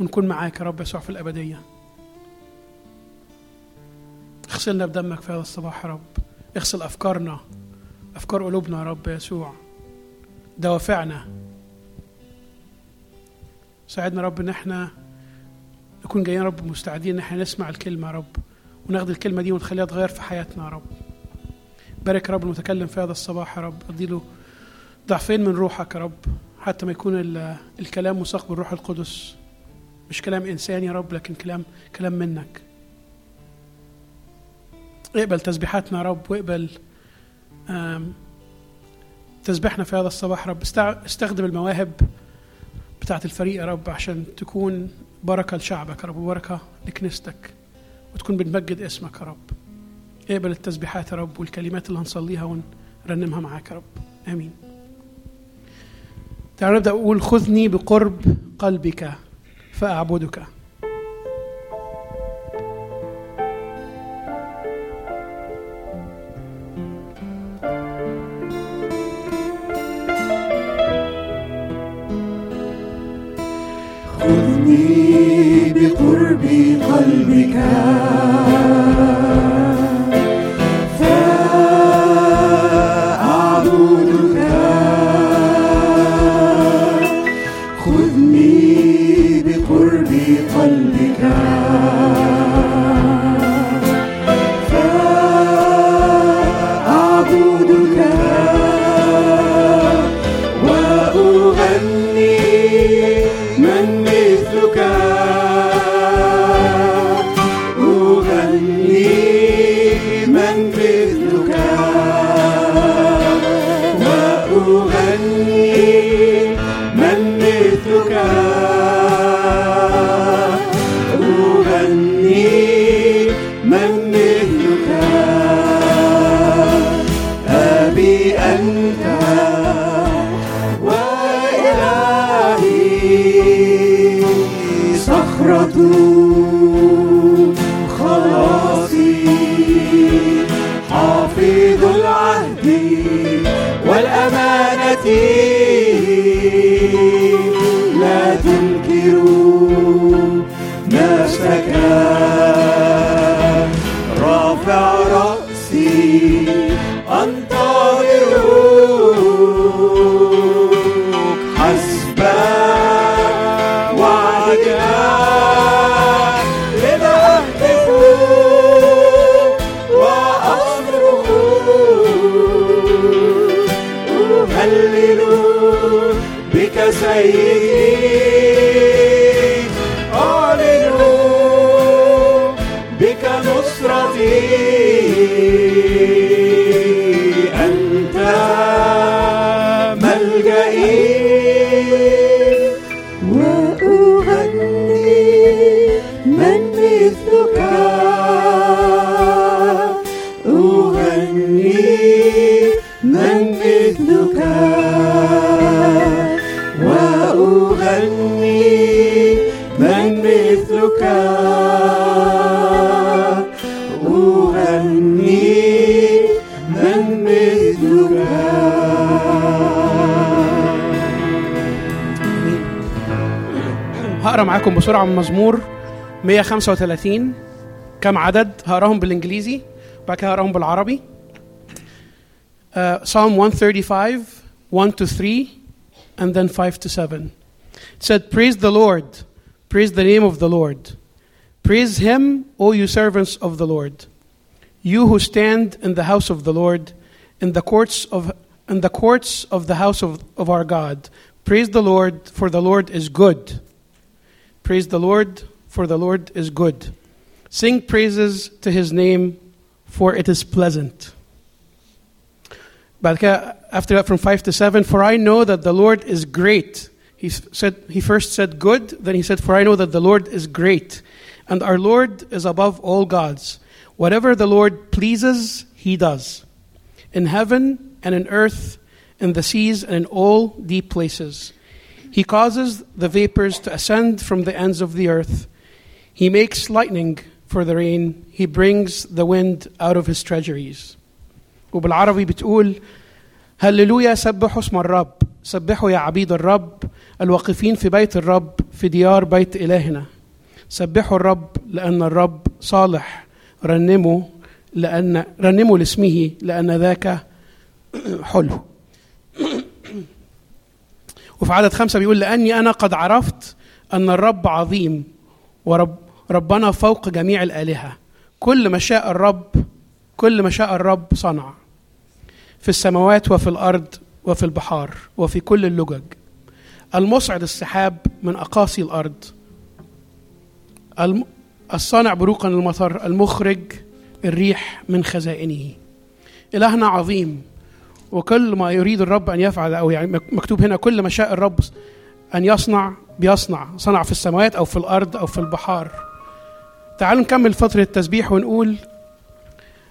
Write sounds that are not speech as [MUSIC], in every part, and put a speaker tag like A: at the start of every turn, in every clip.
A: ونكون معاك يا رب يسوع في الأبدية. اغسلنا بدمك في هذا الصباح يا رب. اغسل أفكارنا أفكار قلوبنا يا رب يسوع. دوافعنا. ساعدنا رب إن إحنا نكون جايين رب مستعدين إن إحنا نسمع الكلمة يا رب. وناخد الكلمة دي ونخليها تغير في حياتنا يا رب. بارك رب المتكلم في هذا الصباح يا رب. اديله ضعفين من روحك يا رب. حتى ما يكون ال- الكلام مساق بالروح القدس. مش كلام انساني يا رب لكن كلام كلام منك. اقبل تسبيحاتنا يا رب واقبل تسبيحنا في هذا الصباح رب. استخدم المواهب بتاعت الفريق يا رب عشان تكون بركة لشعبك يا رب وبركة لكنيستك وتكون بنمجد اسمك يا رب. اقبل التسبيحات يا رب والكلمات اللي هنصليها ونرنمها معاك يا رب. آمين. تعالوا نبدأ نقول خذني بقرب قلبك.
B: فأعبدك. خذني بقرب قلبك. مثلك وأغني من مثلك. أغني من مثلك.
A: هقرأ معاكم بسرعة من مزمور 135 كم عدد؟ هقراهم بالإنجليزي وبعد كده هقراهم بالعربي. Uh, Psalm 135 1 to 3 and then 5 to 7 it said praise the Lord. Praise the name of the Lord. Praise him O you servants of the Lord. You who stand in the house of the Lord in the courts of in the courts of the house of, of our God. Praise the Lord for the Lord is good. Praise the Lord, for the Lord is good. Sing praises to his name, for it is pleasant. But after that, from 5 to 7, for I know that the Lord is great. He, said, he first said good, then he said, For I know that the Lord is great, and our Lord is above all gods. Whatever the Lord pleases, he does. In heaven and in earth, in the seas and in all deep places. He causes the vapors to ascend from the ends of the earth. He makes lightning for the rain. He brings the wind out of his treasuries. وبالعربي بتقول هللويا سبحوا اسم الرب سبحوا يا عبيد الرب الواقفين في بيت الرب في ديار بيت إلهنا. سبحوا الرب لأن الرب صالح رنموا لأن رنموا لاسمه لأن ذاك حلو. [COUGHS] وفي عدد خمسة بيقول لأني أنا قد عرفت أن الرب عظيم ورب ربنا فوق جميع الآلهة. كل ما شاء الرب كل ما شاء الرب صنع. في السماوات وفي الأرض وفي البحار وفي كل اللجج. المصعد السحاب من أقاصي الأرض. الم... الصانع بروقا المطر المخرج الريح من خزائنه. إلهنا عظيم وكل ما يريد الرب أن يفعل أو يعني مكتوب هنا كل ما شاء الرب أن يصنع بيصنع. صنع في السماوات أو في الأرض أو في البحار. تعالوا نكمل فترة التسبيح ونقول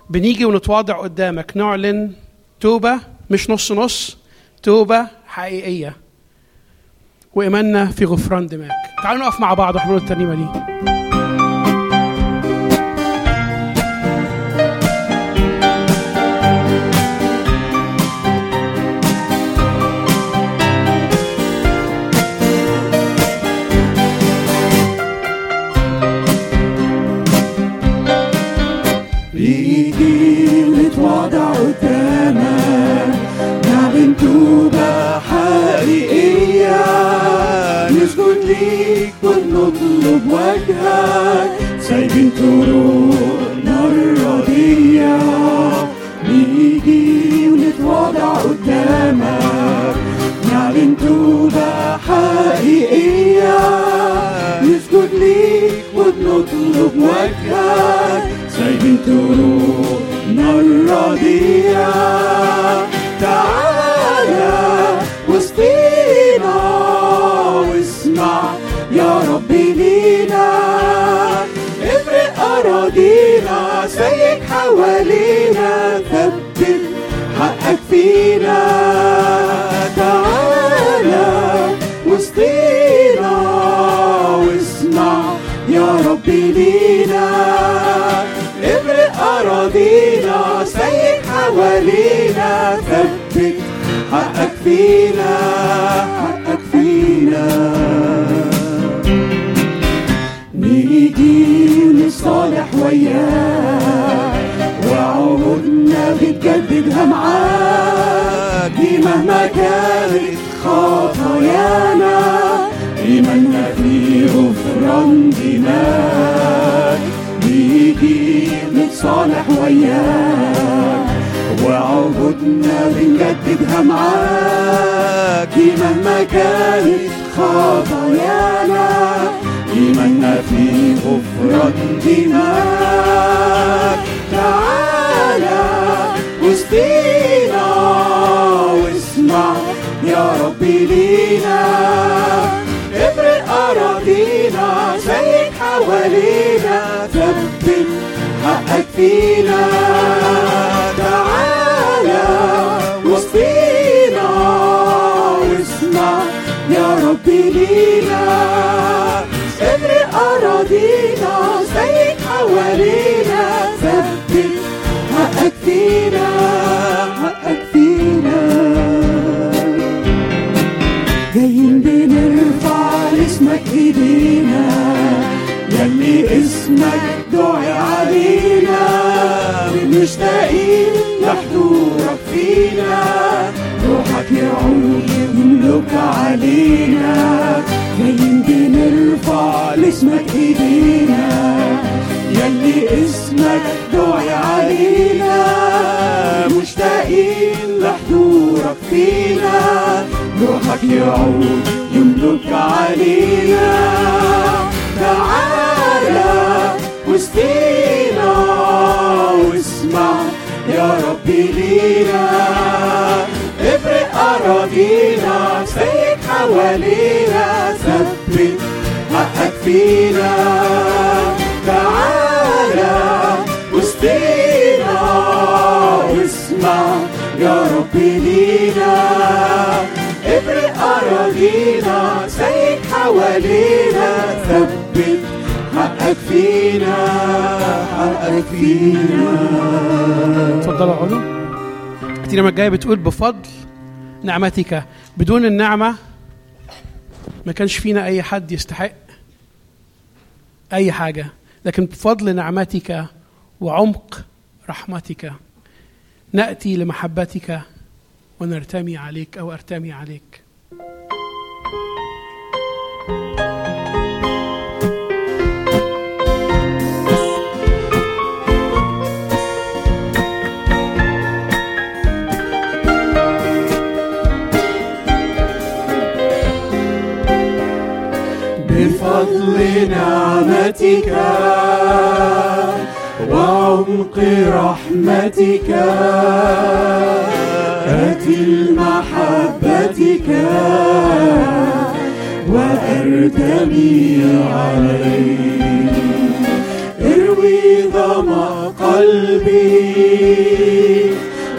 A: بنيجي ونتواضع قدامك. نعلن توبة مش نص نص توبة حقيقية. وإيماننا في غفران دماغ تعالوا نقف مع بعض ونقول الترنيمة دي.
B: ليك ونطلب وجهك سايبين طرقنا الرضية نيجي ونتواضع قدامك نعلن توبة حقيقية. نسجد ليك ونطلب وجهك سايبين طرقنا الرضية تعالى أراضينا سيك حوالينا ثبت حقك فينا. تعالى وسطينا واسمع يا رب لينا. افرق أراضينا سيك حوالينا ثبت حقك فينا. وياك وعهودنا بتجددها معاك دي مهما كانت خطايانا إيماننا في غفران دماغ نيجي نتصالح وياك. وعهودنا بنجددها معاك مهما كانت خطايانا إيماننا في غفران دماغ تعالى وسطينا واسمع يا رب لينا. افرق أراضينا سيك حوالينا. ثبت حقك فينا. أراضينا سيك حوالينا ثبت حقك فينا حقك فينا جايين بنرفع لاسمك إيدينا يلي اسمك دعي علينا. مشتاقين لحضورك فينا روحك يعود يملك علينا. جايين بنرفع لاسمك ايدينا يلي اسمك دعي علينا مشتاقين لحضورك فينا روحك يعود يملك علينا تعالى وسطينا واسمع يا رب لينا افرق أراضينا سيك حوالينا ثبت حقك فينا تعالى وسطينا واسمع يا رب لينا افرق أراضينا سيك حوالينا ثبت حقك فينا حقك فينا
A: اتفضلوا علو الترنيمة الجاية بتقول بفضل نعمتك بدون النعمة. ما كانش فينا أي حد يستحق أي حاجة. لكن بفضل نعمتك وعمق رحمتك نأتي لمحبتك ونرتمي عليك أو أرتمي عليك.
B: نعمتك وعمق رحمتك. آتي لمحبتك وأرتمي عليك اروي ظمأ قلبي.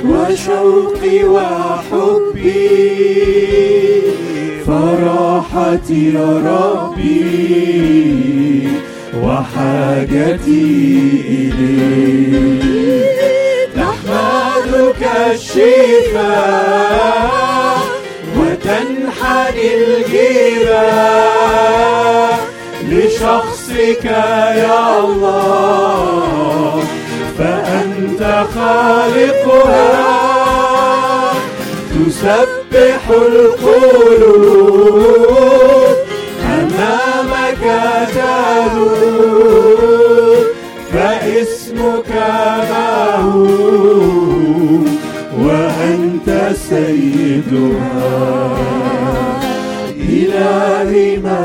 B: وشوقي وحبي. فرحتي يا ربي. وحاجتي إليك. نحمدك الشفاء وتنحني الجبال لشخصك يا الله. فأنت خالقها. تسبح القلوب. فاسمك مهوب وأنت سيدها. إلهي ما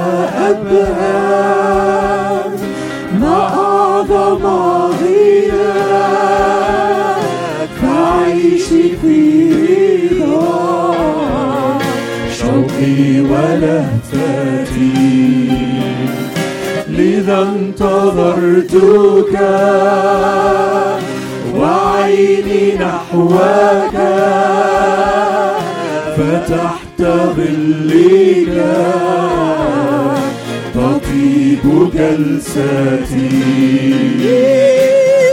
B: أبهى لذا انتظرتك وعيني نحوك. فتحت ظلك. تطيب جلستي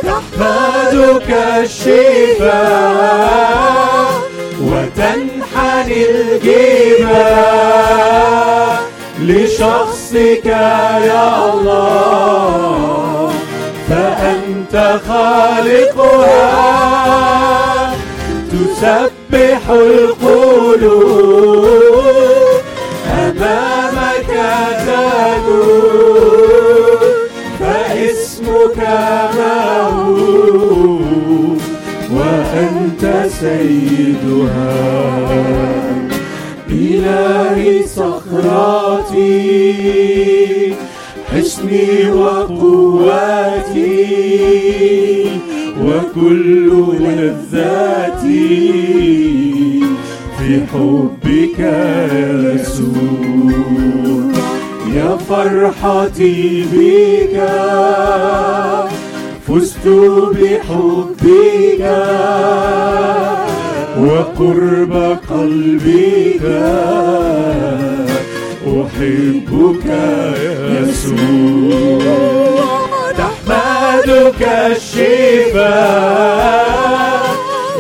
B: تحمدك الشفاء. وتنحني الجبال لشخصك يا الله فأنت خالقها. تسبح القلوب أمامك تدور فاسمك مهوب وأنت سيدها. إلهي صخرتي حصني وقوتي وكل لذاتي في حبك يا يسوع يا فرحتي بك فزت بحبك. وقرب قلبك. أحبك يسوع تحمدك الشفاء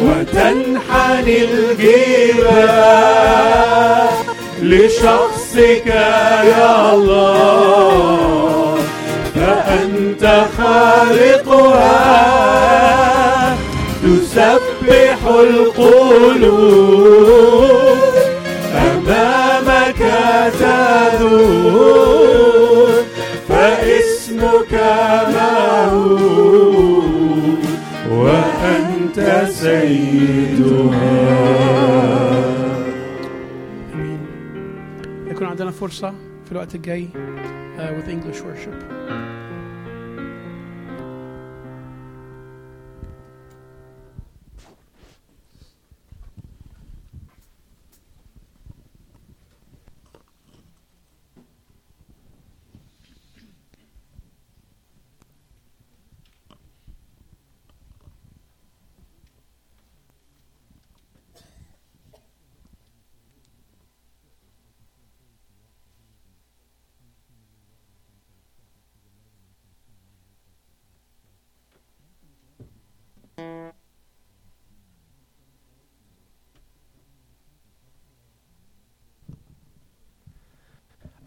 B: وتنحني الجبال لشخصك يا الله فأنت القلوب أمامك تذوب فاسمك مهوب وأنت سيدها
A: امين يكون عندنا فرصه في الوقت الجاي uh, with English worship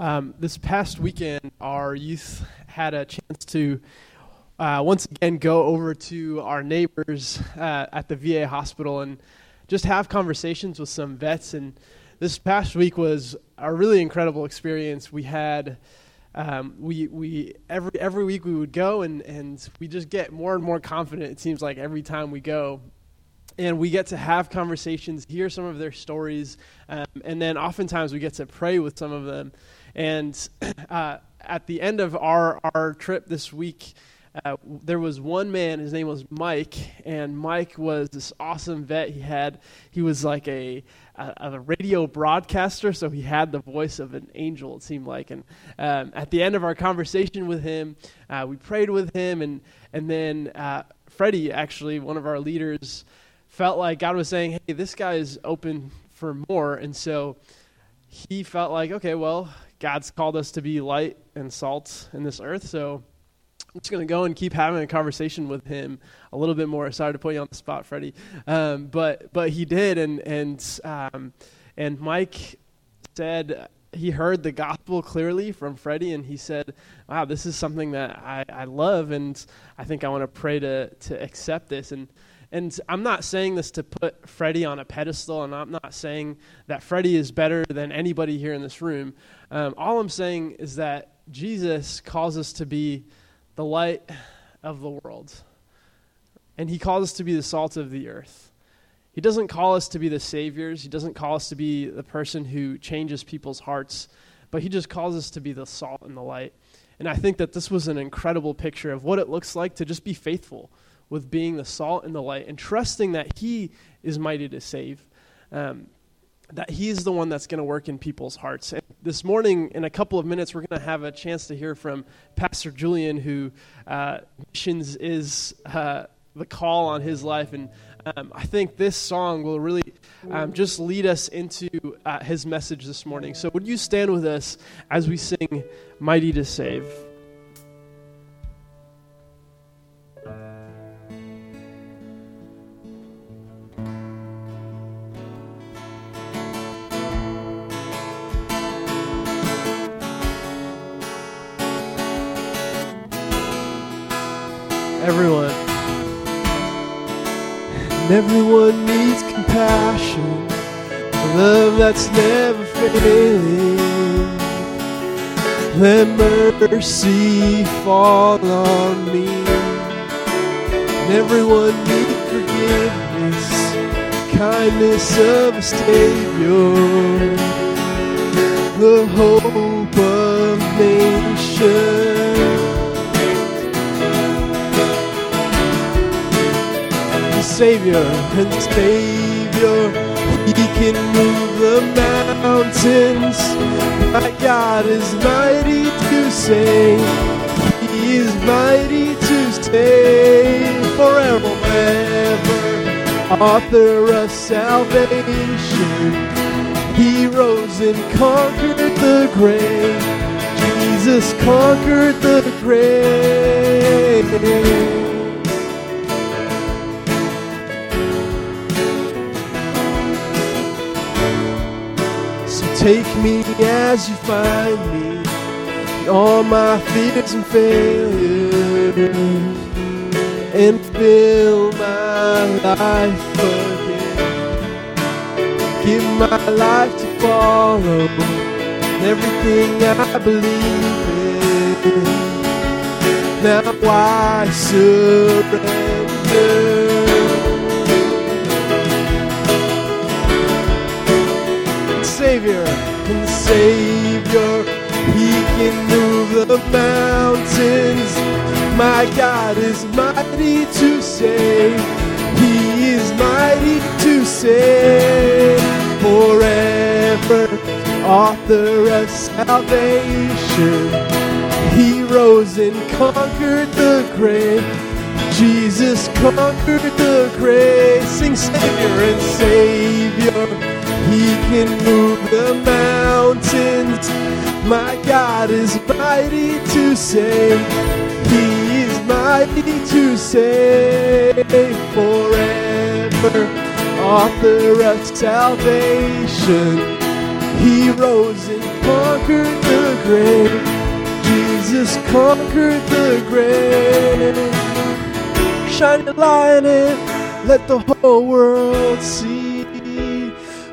C: Um, this past weekend, our youth had a chance to uh, once again go over to our neighbors uh, at the VA hospital and just have conversations with some vets. And this past week was a really incredible experience. We had um, we we every every week we would go and and we just get more and more confident. It seems like every time we go, and we get to have conversations, hear some of their stories, um, and then oftentimes we get to pray with some of them. And [CLEARS THROAT] uh, at the end of our, our trip this week, uh, there was one man, his name was Mike, and Mike was this awesome vet. He had, he was like a, a, a radio broadcaster, so he had the voice of an angel, it seemed like. And um, at the end of our conversation with him, uh, we prayed with him, and, and then uh, Freddie, actually, one of our leaders, felt like God was saying, hey, this guy is open for more. And so he felt like, okay, well, God's called us to be light and salt in this earth, so I'm just going to go and keep having a conversation with him a little bit more. Sorry to put you on the spot, Freddie, um, but but he did, and and um, and Mike said he heard the gospel clearly from Freddie, and he said, "Wow, this is something that I, I love, and I think I want to pray to to accept this." And and I'm not saying this to put Freddie on a pedestal, and I'm not saying that Freddie is better than anybody here in this room. Um, all I'm saying is that Jesus calls us to be the light of the world, and He calls us to be the salt of the earth. He doesn't call us to be the saviors, He doesn't call us to be the person who changes people's hearts, but He just calls us to be the salt and the light. And I think that this was an incredible picture of what it looks like to just be faithful with being the salt and the light and trusting that He is mighty to save. Um, that He's the one that's going to work in people's hearts. And this morning, in a couple of minutes, we're going to have a chance to hear from Pastor Julian, who uh, missions is uh, the call on his life. And um, I think this song will really um, just lead us into uh, his message this morning. So, would you stand with us as we sing Mighty to Save? That's never failing. Let mercy fall on me. And everyone need forgiveness, kindness of a Savior, the hope of nations. Savior and Savior. He can move the mountains. My God is mighty to save. He is mighty to save forever, ever. Author of salvation. He rose and conquered the grave. Jesus conquered the grave. Take me as you find me, all my fears and failures, and fill my life again. Give my life to follow everything I believe in. Now I surrender. Savior. He can move the mountains. My God is mighty to save. He is mighty to save forever. Author of salvation. He rose and conquered the grave. Jesus conquered the grave. Sing Savior and Savior. He can move the mountains. My God is mighty to save. He is mighty to save forever. Author of salvation. He rose and conquered the grave. Jesus conquered the grave. Shine your light in, let the whole world see.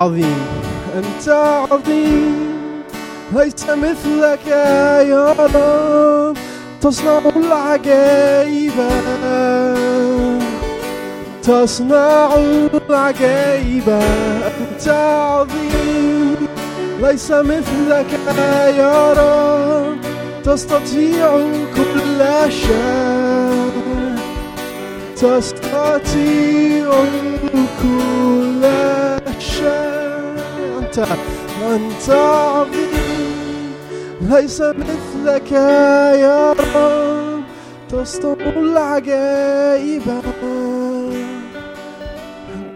C: عظيم. أنت عظيم ليس مثلك يا رب تصنع العجائب. تصنع العجائب. أنت عظيم ليس مثلك يا رب تستطيع كل شيء. تستطيع كل شيء أنت أنت عظيم ليس مثلك يا رب. تصنع العجائب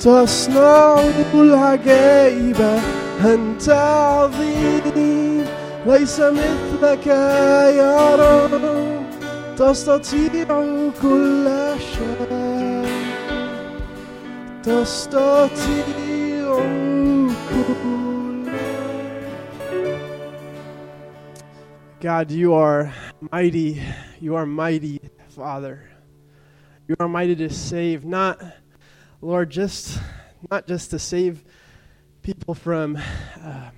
C: تصنع العجائب أنت عظيم ليس مثلك يا رب تستطيع كل شيء. تستطيع God, you are mighty. You are mighty, Father. You are mighty to save, not, Lord, just not just to save people from uh,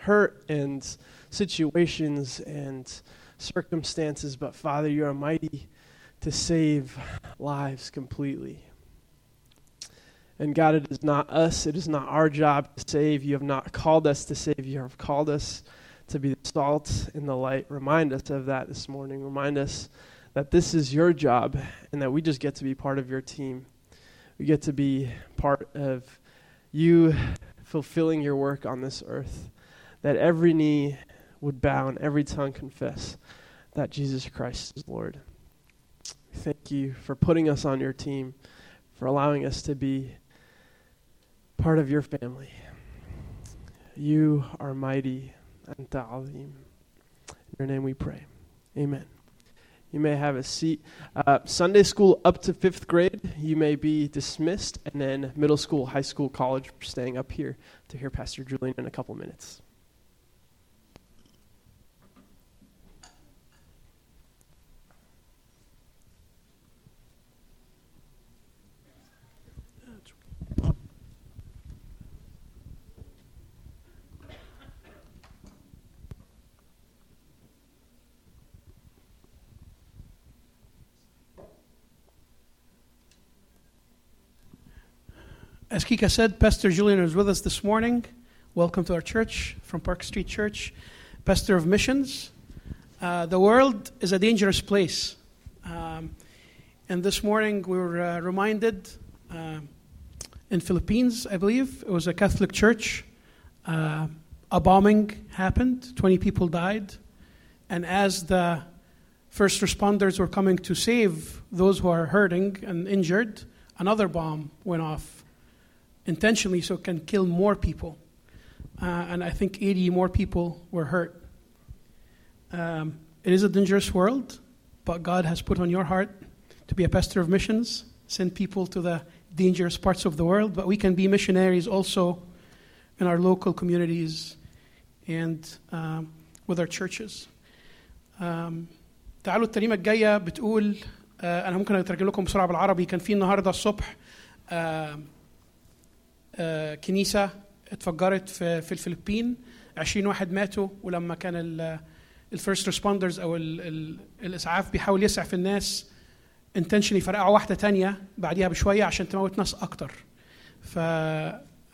C: hurt and situations and circumstances, but Father, you are mighty to save lives completely. And God, it is not us, it is not our job to save. You have not called us to save, you have called us to be the salt and the light. Remind us of that this morning. Remind us that this is your job and that we just get to be part of your team. We get to be part of you fulfilling your work on this earth. That every knee would bow and every tongue confess that Jesus Christ is Lord. Thank you for putting us on your team, for allowing us to be part of your family. You are mighty and ta'zim. In your name we pray. Amen. You may have a seat. Uh, Sunday school up to fifth grade, you may be dismissed, and then middle school, high school, college, staying up here to hear Pastor Julian in a couple minutes.
A: As Kika said, Pastor Julian is with us this morning. Welcome to our church from Park Street Church, Pastor of Missions. Uh, the world is a dangerous place. Um, and this morning we were uh, reminded uh, in Philippines, I believe, it was a Catholic church. Uh, a bombing happened, 20 people died. And as the first responders were coming to save those who are hurting and injured, another bomb went off intentionally so it can kill more people. Uh, and I think 80 more people were hurt. Um, it is a dangerous world, but God has put on your heart to be a pastor of missions, send people to the dangerous parts of the world, but we can be missionaries also in our local communities and um, with our churches. Um, تعالوا الترنيمة الجاية بتقول آه أنا ممكن أترجم لكم بسرعة بالعربي كان في النهاردة الصبح آه كنيسة اتفجرت في, الفلبين. 20 واحد ماتوا ولما كان الفيرست ريسبوندرز أو ال ال الإسعاف بيحاول يسعف الناس انتشنلي يفرقعوا واحدة تانية بعديها بشوية عشان تموت ناس أكتر. ف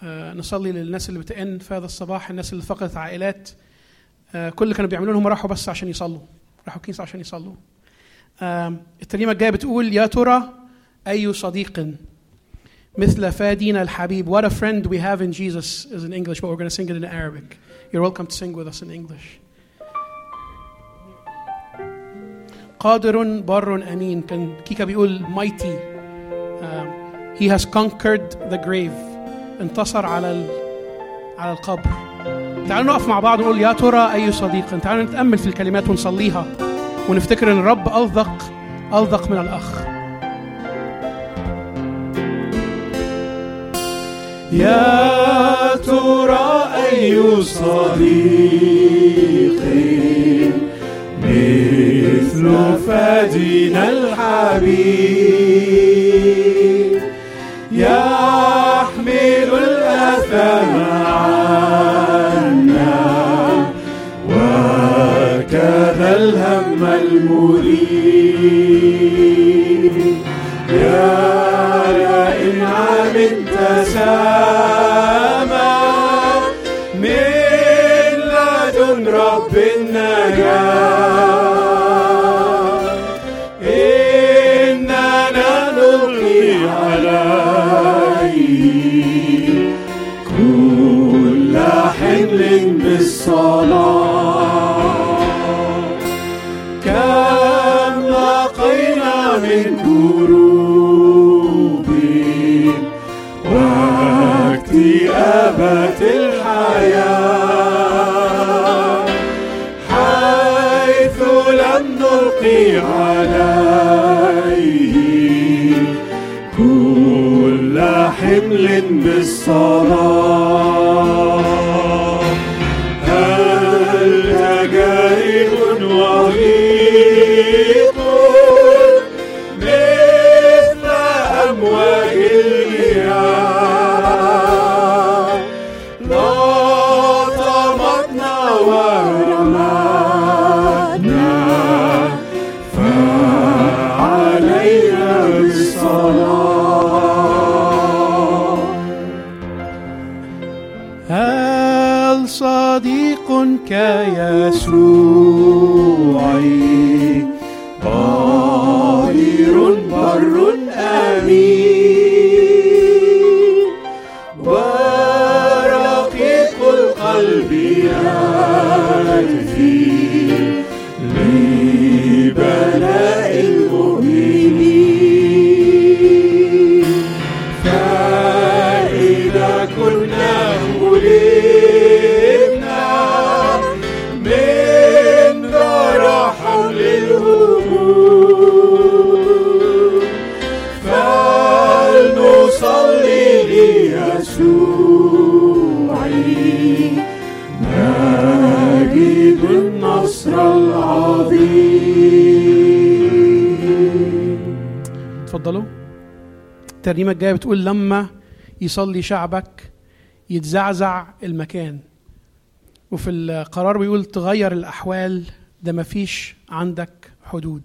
A: آه، للناس اللي بتئن في هذا الصباح الناس اللي فقدت عائلات. آه، كل اللي كانوا بيعملوه هم راحوا بس عشان يصلوا. راحوا كنيسة عشان يصلوا. الترنيمه الجاية بتقول يا ترى أي صديق مثل فادينا الحبيب. What a friend we have in Jesus is in English but we're going to sing it in Arabic. You're welcome to sing with us in English. قادر بر أمين. كان كيكا بيقول mighty. Um, he has conquered the grave. انتصر على ال... على القبر. تعالوا نقف مع بعض ونقول يا ترى أي صديق. تعالوا نتأمل في الكلمات ونصليها. ونفتكر إن الرب ألذق ألذق من الأخ.
B: يا ترى أي صديق مثل فادنا الحبيب؟ يحمل الأثم عنا وكذا الهم المريب. بالصلاة كم لقينا من كروب واكتئابات الحياة حيث لم نلقي عليه كل حمل بالصلاة.
A: الجاية بتقول لما يصلي شعبك يتزعزع المكان. وفي القرار بيقول تغير الأحوال ده مفيش عندك حدود.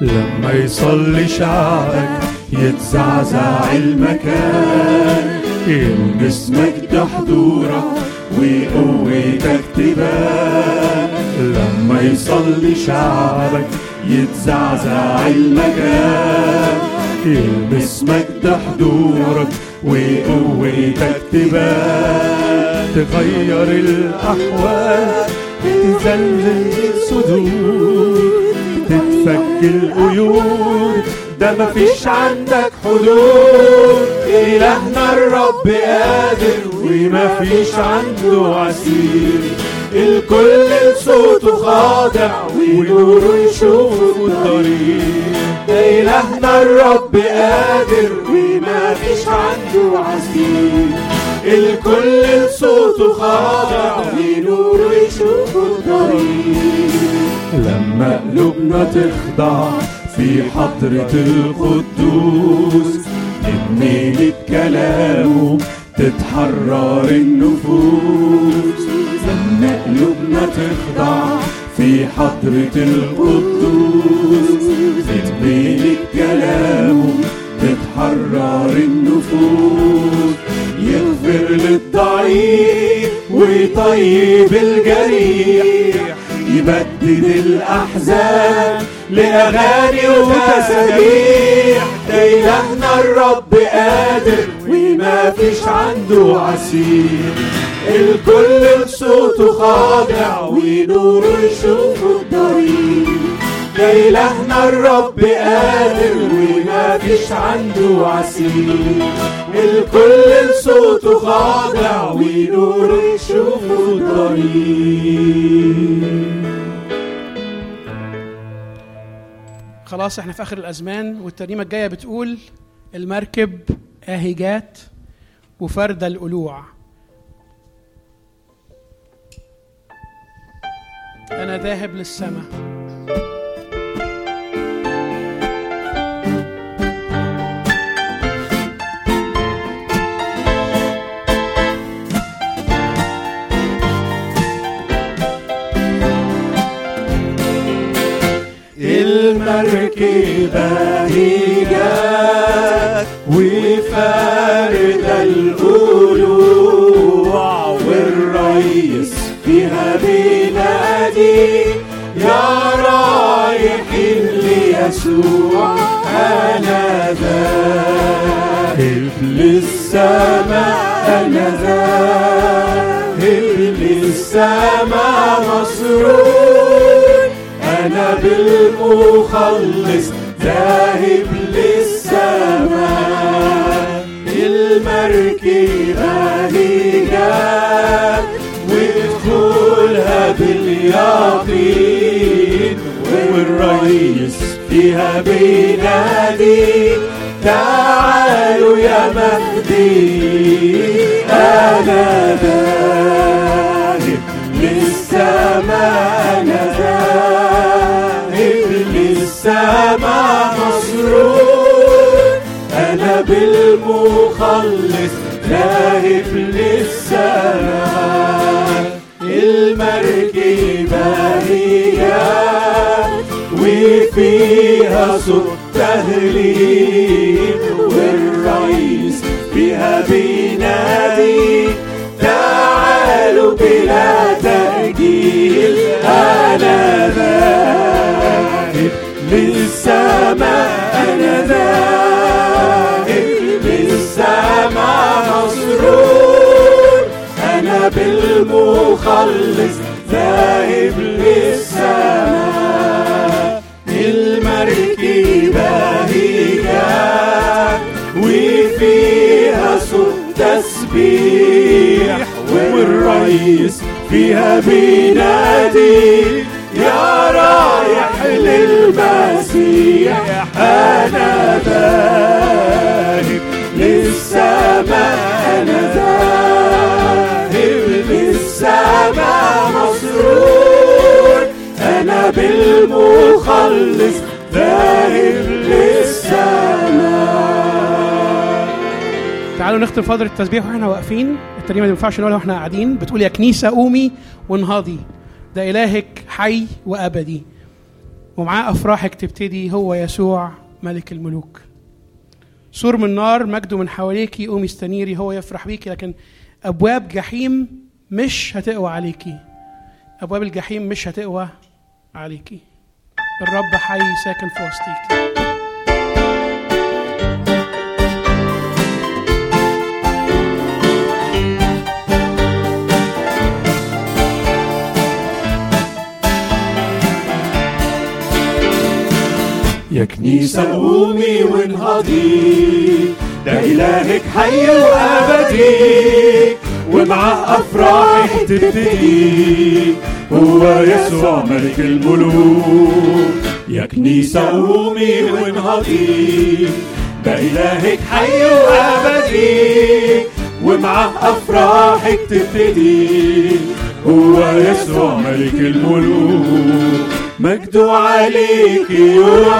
B: لما يصلي شعبك يتزعزع المكان. يلمس مجد حضورك وقوتك تبان لما يصلي شعبك يتزعزع المكان. يلمس مجد حضورك وقوتك تبان تغير الأحوال تزلزل الصدور تتفك القيود ده مفيش عندك حدود. إلهنا الرب قادر ومفيش عنده عسير. الكل لصوته خاضع ونوره يشوف الطريق إلهنا الرب قادر ومفيش عنده عسير. الكل لصوته خاضع ونوره يشوف الطريق لما قلوبنا تخضع في حضرة القدوس بميلة كلامه تتحرر النفوس. لما قلوبنا تخضع في حضرة القدوس بميلة كلامه تتحرر النفوس. يغفر للضعيف ويطيب الجريح يبدد الأحزان لأغاني وتسابيح إلهنا الرب قادر وما فيش عنده عسير. الكل بصوته خاضع ونوره يشوفه الضرير. ده إلهنا الرب قادر وما فيش عنده عسير. الكل بصوته خاضع ونوره يشوفه الضرير.
A: خلاص إحنا في آخر الأزمان والترنيمه الجاية بتقول المركب اهي جات وفرد القلوع. أنا ذاهب للسماء
B: المركبة هي جات وفارد القلوع والريس فيها بينادي يا رايحين ليسوع أنا ذاهب للسماء أنا ذاهب للسماء مسرور أنا بالمخلص ذاهب للسماء. المركبة هي جات ودخولها باليقين والريس فيها بينادي تعالوا يا مهدي. أنا ذاهب للسماء أنا ذاهب للسماء مسرور. أنا بالمخلص ذاهب للسماء المركبة هي وفيها صوت تهليل والرئيس فيها بينادي للسماء أنا ذاهب للسماء مسرور أنا بالمخلص ذاهب للسماء. المركبة هي وفيها صوت تسبيح. والرئيس فيها بينادي يا رايح للمسيح أنا ذاهب للسماء أنا ذاهب للسماء مسرور أنا بالمخلص ذاهب للسماء.
A: تعالوا نختم فضل التسبيح وإحنا واقفين. الترنيمة دي ما ينفعش نقولها وإحنا قاعدين. بتقول يا كنيسة قومي وانهضي ده إلهك حي وأبدي. ومعاه افراحك تبتدي هو يسوع ملك الملوك. سور من نار مجده من حواليكي قومي استنيري هو يفرح بيكي لكن أبواب جحيم مش هتقوى عليكي أبواب الجحيم مش هتقوى عليكي الرب حي ساكن في وسطيكي
B: يا كنيسة قومي وانهضي ده إلهك حي وأبدي. ومعاه أفراح تبتدي هو يسوع ملك الملوك. يا كنيسة قومي وانهضي ده إلهك حي وأبدي. ومعاه أفراحك تبتدي هو يسوع ملك الملوك. مجد عليك يرى.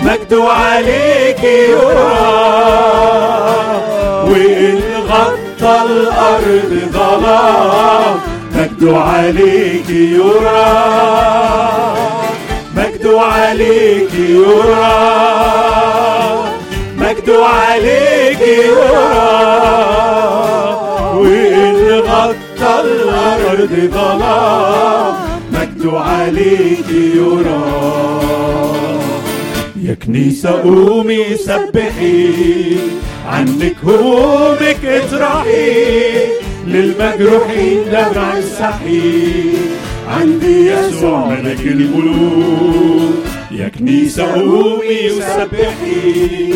B: مجد عليك يرى. وإن غطى الأرض ظلام مجد عليك يرى. مجد عليك يرى. مجد عليك يرى. وإن غطى الأرض ظلام مجد عليك يرى. يا كنيسة قومي سبحي عنك همومك اطرحي للمجروحين دمع السحي عندي يسوع ملك الملوك يا كنيسة قومي وسبحي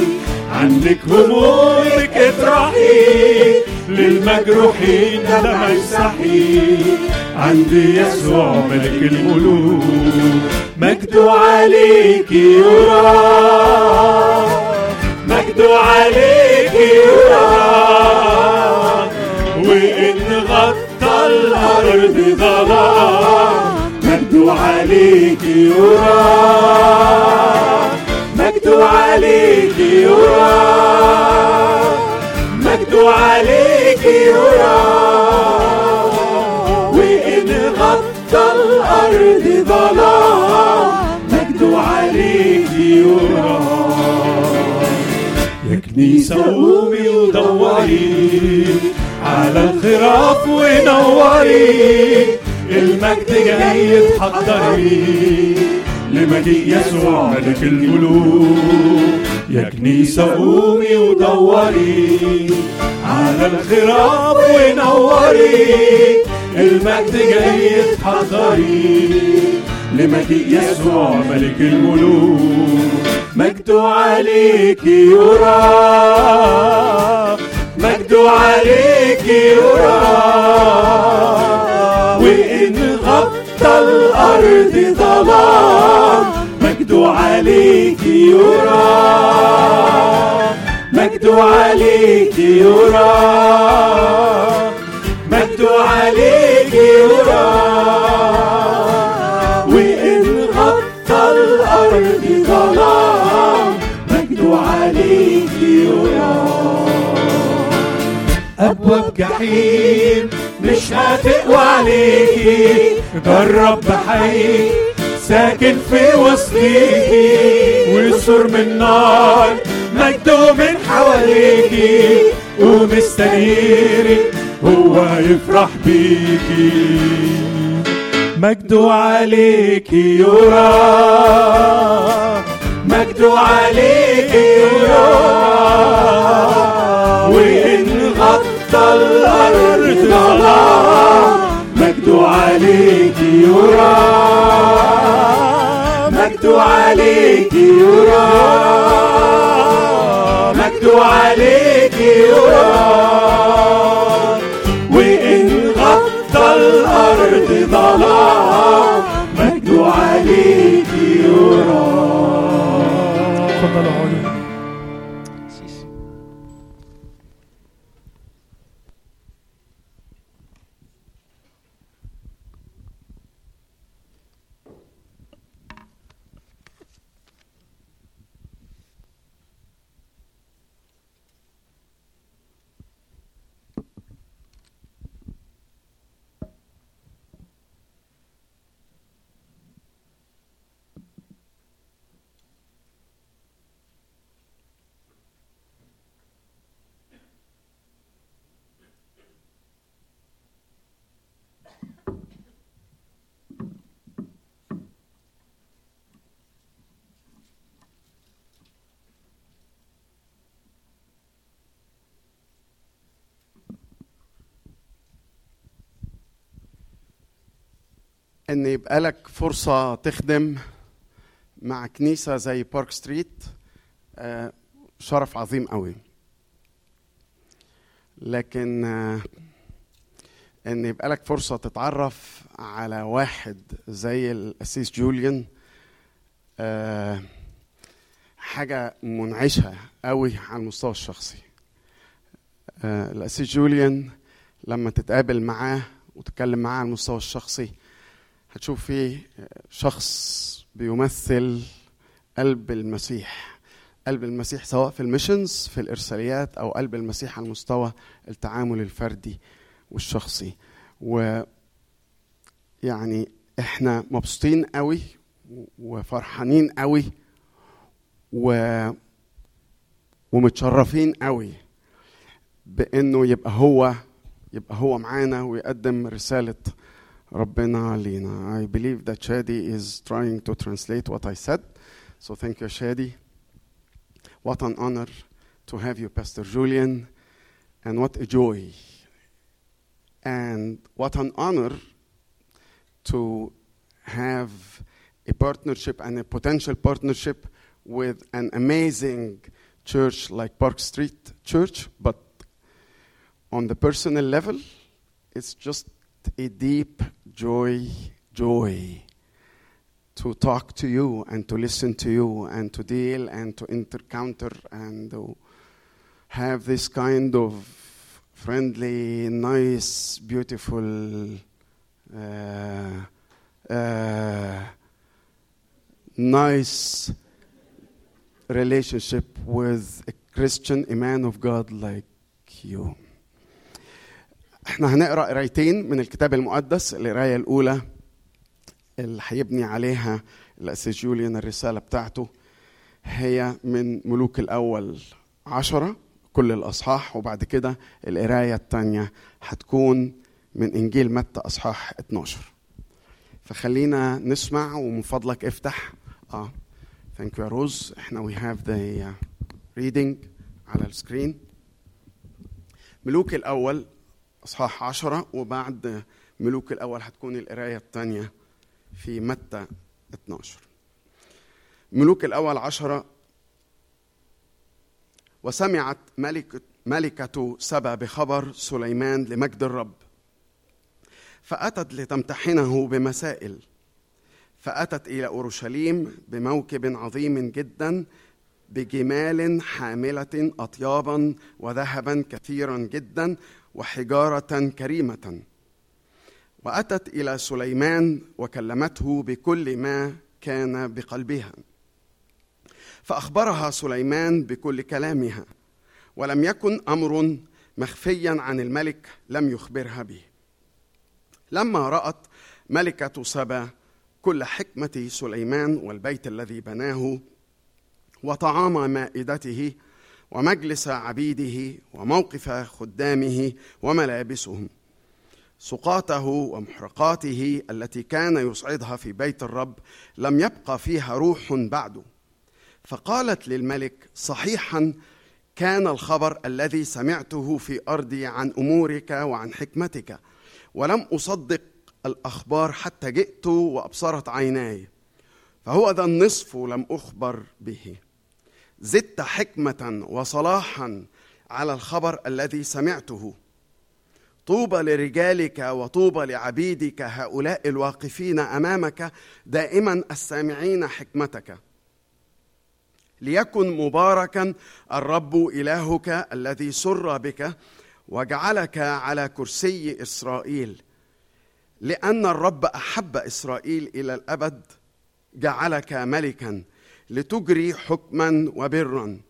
B: عندك همومك اطرحي للمجروحين دمع السحي عندي يسوع ملك الملوك مجد عليك يرى. مجد عليك يرى. وإن غطى الأرض ظلام مجد عليك يرى. مجد عليك يرى. مجد عليك يرى. وإن غطى الأرض ظلام مجد عليك يرى. يا كنيسة قومي ودوري على الخراف ونوري المجد جاي تحضري لمجيء يسوع ملك الملوك يا كنيسة قومي ودوري على الخراف ونوري. المجد جاي تحضري لمجيء يسوع ملك الملوك مجد عليك يرى. مجد عليك يرى. وإن غطى الأرض ظلام. مجد عليك يرى. مجد عليك يرى. مجد عليك يرى. وإن غطى الأرض ظلام مجد عليك يرى. أبواب جحيم مش هتقوى عليكي الرب حي. ساكن في وسطيكي وسور من نار مجده من حواليكي ومستنيري هو يفرح بيكي. مجده عليك يرى مجده عليك يرى وإن غطى الأرض ظلام مجده عليك يرى مجده عليك يرى. مجده عليك يرى. وإن غطى الأرض ظلام مجده عليك يرى.
A: اتفضلوا
D: إن يبقى لك فرصة تخدم مع كنيسة زي بارك ستريت آه، شرف عظيم قوي. لكن آه، إن يبقى لك فرصة تتعرف على واحد زي القسيس جوليان آه، حاجة منعشة قوي على المستوى الشخصي. القسيس جوليان لما تتقابل معاه وتتكلم معاه على المستوى الشخصي هتشوف فيه شخص بيمثل قلب المسيح قلب المسيح سواء في الميشنز في الإرساليات أو قلب المسيح على المستوى التعامل الفردي والشخصي. و يعني إحنا مبسوطين قوي وفرحانين قوي و ومتشرفين قوي بإنه يبقى هو يبقى هو معانا ويقدم رسالة ربنا لينا. I believe that Shadi is trying to translate what I said. So thank you, Shadi. What an honor to have you, Pastor Julian, and what a joy. And what an honor to have a partnership and a potential partnership with an amazing church like Park Street Church, but on the personal level, it's just a deep joy, joy to talk to you and to listen to you and to deal and to encounter and to have this kind of friendly, nice, beautiful, uh, uh, nice relationship with a Christian, a man of God like you. إحنا هنقرأ قرايتين من الكتاب المقدس القراية الأولى اللي هيبني عليها الاسيس جوليان الرسالة بتاعته هي من ملوك الأول عشرة كل الأصحاح وبعد كده القراية الثانية هتكون من إنجيل متى أصحاح 12 فخلينا نسمع ومن فضلك افتح. آه. ثانك يو يا روز إحنا وي هاف ذا ريدنج على السكرين. ملوك الأول أصحاح عشرة وبعد ملوك الأول هتكون القراية الثانية في متى 12 ملوك الأول عشرة وسمعت ملكة ملكة سبأ بخبر سليمان لمجد الرب فأتت لتمتحنه بمسائل فأتت إلى أورشليم بموكب عظيم جدا بجمال حاملة أطيابا وذهبا كثيرا جدا وحجارة كريمة. وأتت إلى سليمان وكلمته بكل ما كان بقلبها. فأخبرها سليمان بكل كلامها ولم يكن أمر مخفيا عن الملك لم يخبرها به. لما رأت ملكة سبا كل حكمة سليمان والبيت الذي بناه وطعام مائدته ومجلس عبيده وموقف خدامه وملابسهم. سقاته ومحرقاته التي كان يصعدها في بيت الرب لم يبقى فيها روح بعد. فقالت للملك صحيحا كان الخبر الذي سمعته في أرضي عن أمورك وعن حكمتك ولم أصدق الأخبار حتى جئت وأبصرت عيناي فهو ذا النصف لم أخبر به. زدت حكمة وصلاحا على الخبر الذي سمعته. طوبى لرجالك وطوبى لعبيدك هؤلاء الواقفين أمامك دائما السامعين حكمتك. ليكن مباركا الرب إلهك الذي سر بك وجعلك على كرسي إسرائيل. لأن الرب أحب إسرائيل إلى الأبد جعلك ملكا. لتجري حكما وبرا.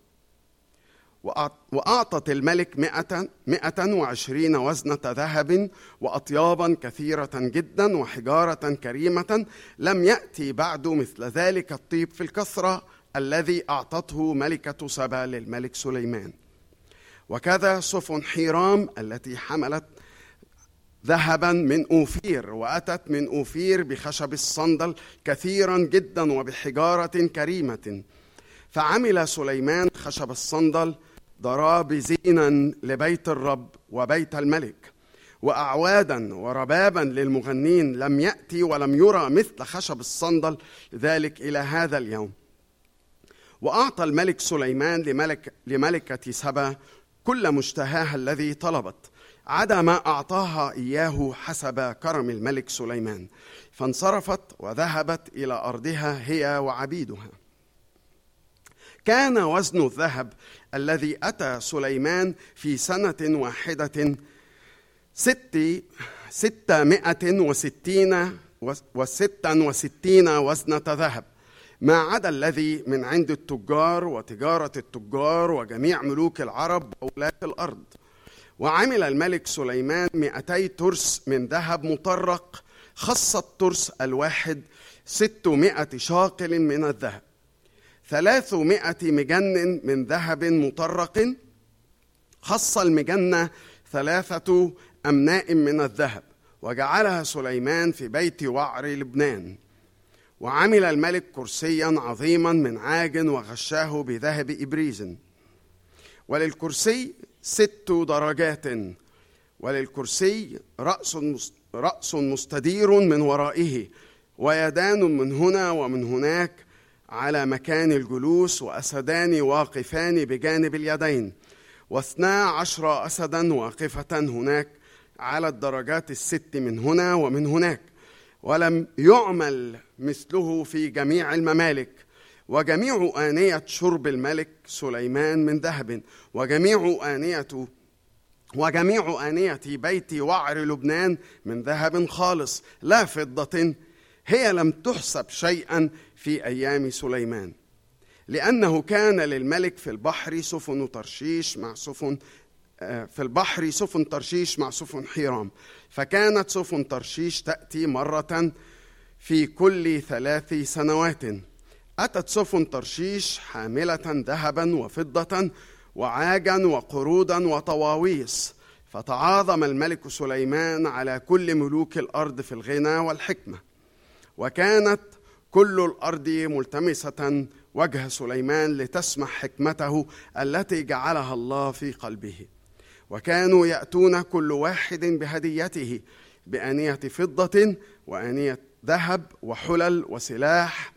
D: وأعطت الملك مئة, مئة وعشرين وزنة ذهب وأطيابا كثيرة جدا وحجارة كريمة لم يأتي بعد مثل ذلك الطيب في الكثرة الذي أعطته ملكة سبا للملك سليمان. وكذا سفن حيرام التي حملت ذهبا من أوفير وأتت من أوفير بخشب الصندل كثيرا جدا وبحجارة كريمة. فعمل سليمان خشب الصندل ضراب زينا لبيت الرب وبيت الملك واعوادا وربابا للمغنين. لم يأتي ولم يرى مثل خشب الصندل ذلك إلى هذا اليوم. وأعطى الملك سليمان لملك لملكة سبا كل مشتهاها الذي طلبت. عدا ما أعطاها إياه حسب كرم الملك سليمان فانصرفت وذهبت إلى أرضها هي وعبيدها. كان وزن الذهب الذي أتى سليمان في سنة واحدة ست ستمائة وستين وستا وستين وزنة ذهب. ما عدا الذي من عند التجار وتجارة التجار وجميع ملوك العرب وولاة الأرض. وعمل الملك سليمان مئتي ترس من ذهب مطرق خص الترس الواحد ستمائة شاقل من الذهب. ثلاثمائة مجن من ذهب مطرق خص المجنة ثلاثة أمناء من الذهب وجعلها سليمان في بيت وعر لبنان. وعمل الملك كرسيا عظيما من عاج وغشاه بذهب إبريز. وللكرسي ست درجات. وللكرسي رأس رأس مستدير من ورائه ويدان من هنا ومن هناك على مكان الجلوس وأسدان واقفان بجانب اليدين. واثنا عشر أسدا واقفة هناك على الدرجات الست من هنا ومن هناك. ولم يعمل مثله في جميع الممالك. وجميع آنية شرب الملك سليمان من ذهب وجميع آنية وجميع آنية بيت وعر لبنان من ذهب خالص لا فضة هي لم تحسب شيئا في أيام سليمان. لأنه كان للملك في البحر سفن ترشيش مع سفن في البحر سفن ترشيش مع سفن حيرام فكانت سفن ترشيش تأتي مرة في كل ثلاث سنوات. أتت سفن ترشيش حاملة ذهبا وفضة وعاجا وقرودا وطواويس فتعاظم الملك سليمان على كل ملوك الأرض في الغنى والحكمة. وكانت كل الأرض ملتمسة وجه سليمان لتسمع حكمته التي جعلها الله في قلبه. وكانوا يأتون كل واحد بهديته بأنية فضة وأنية ذهب وحلل وسلاح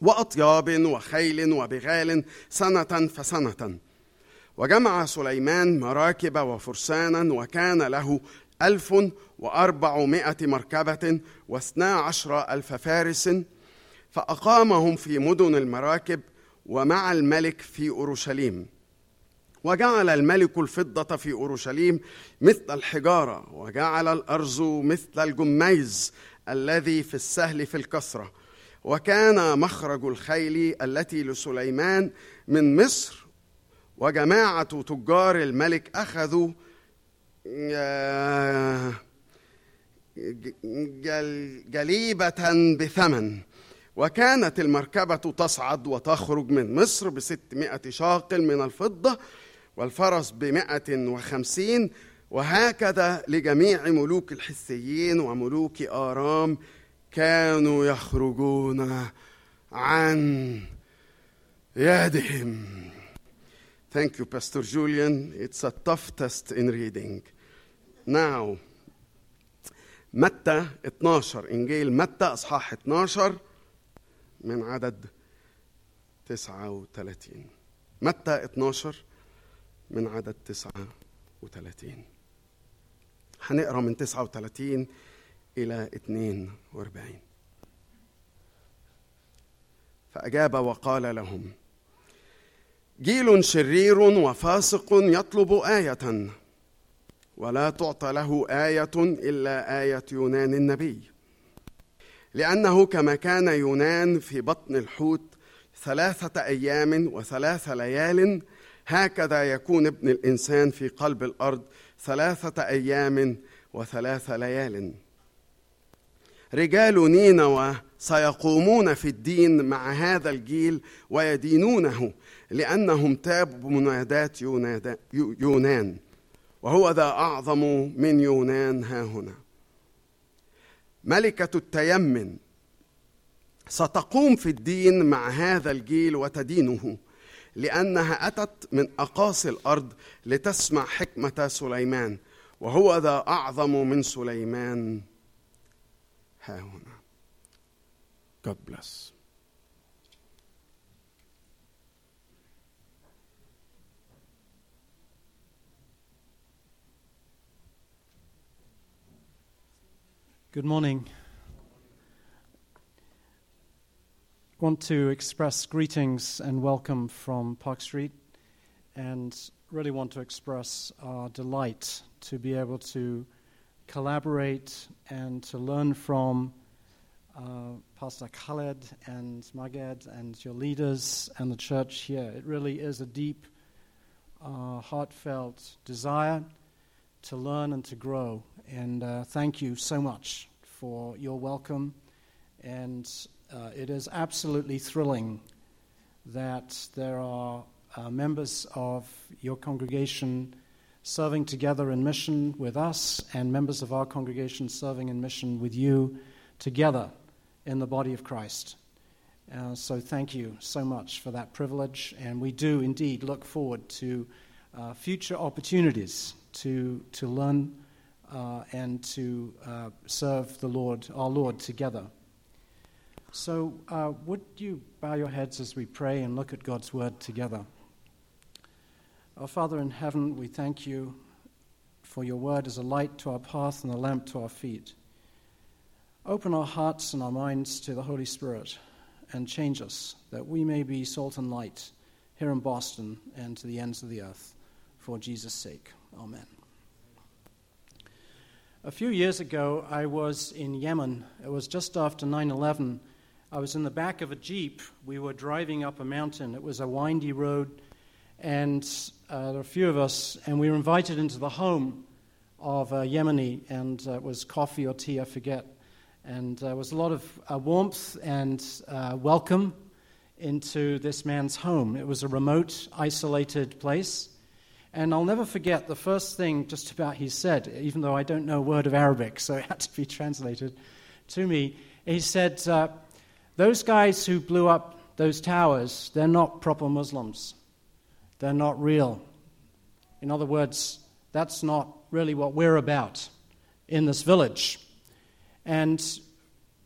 D: وأطياب وخيل وبغال سنة فسنة. وجمع سليمان مراكب وفرسانا وكان له ألف وأربعمائة مركبة واثنا عشر ألف فارس فأقامهم في مدن المراكب ومع الملك في أورشليم. وجعل الملك الفضة في أورشليم مثل الحجارة وجعل الأرز مثل الجميز الذي في السهل في الكسرة. وكان مخرج الخيل التي لسليمان من مصر وجماعة تجار الملك أخذوا آه، جل- جليبة بثمن. وكانت المركبة تصعد وتخرج من مصر بستمائة شاقل من الفضة والفرس بمائة وخمسين وهكذا لجميع ملوك الحسيين وملوك آرام كانوا يخرجون عن يدهم. Thank you, Pastor Julian. It's a tough test in reading. Now, متى 12 إنجيل متى إصحاح 12 من عدد 39 متى 12 من عدد 39 هنقرأ من 39 إلى 42 فأجاب وقال لهم جيل شرير وفاسق يطلب آية ولا تعطى له آية إلا آية يونان النبي. لأنه كما كان يونان في بطن الحوت ثلاثة أيام وثلاث ليال هكذا يكون ابن الإنسان في قلب الأرض ثلاثة أيام وثلاث ليال. رجال نينوى سيقومون في الدين مع هذا الجيل ويدينونه لأنهم تابوا يو- يونان. وهو ذا أعظم من يونان ها هنا. ملكة التيمن ستقوم في الدين مع هذا الجيل وتدينه لأنها أتت من أقاصي الأرض لتسمع حكمة سليمان. وهو ذا أعظم من سليمان. God bless.
E: Good morning. I want to express greetings and welcome from Park Street and really want to express our delight to be able to collaborate and to learn from uh, Pastor Khaled and Maged and your leaders and the church here. It really is a deep, uh, heartfelt desire to learn and to grow. And uh, thank you so much for your welcome. And uh, it is absolutely thrilling that there are uh, members of your congregation serving together in mission with us and members of our congregation serving in mission with you together in the body of Christ. Uh, so thank you so much for that privilege, and we do indeed look forward to uh, future opportunities to, to learn uh, and to uh, serve the Lord, our Lord, together. So, uh, would you bow your heads as we pray and look at God's word together? Our Father in heaven, we thank you for your word as a light to our path and a lamp to our feet. Open our hearts and our minds to the Holy Spirit and change us that we may be salt and light here in Boston and to the ends of the earth for Jesus' sake. Amen. A few years ago, I was in Yemen. It was just after 9 11. I was in the back of a Jeep. We were driving up a mountain. It was a windy road, and there were a few of us, and we were invited into the home of a Yemeni, and uh, it was coffee or tea, I forget. And there was a lot of uh, warmth and uh, welcome into this man's home. It was a remote, isolated place. And I'll never forget the first thing just about he said, even though I don't know a word of Arabic, so [LAUGHS] it had to be translated to me. He said, uh, Those guys who blew up those towers, they're not proper Muslims. They're not real. In other words, that's not really what we're about in this village. And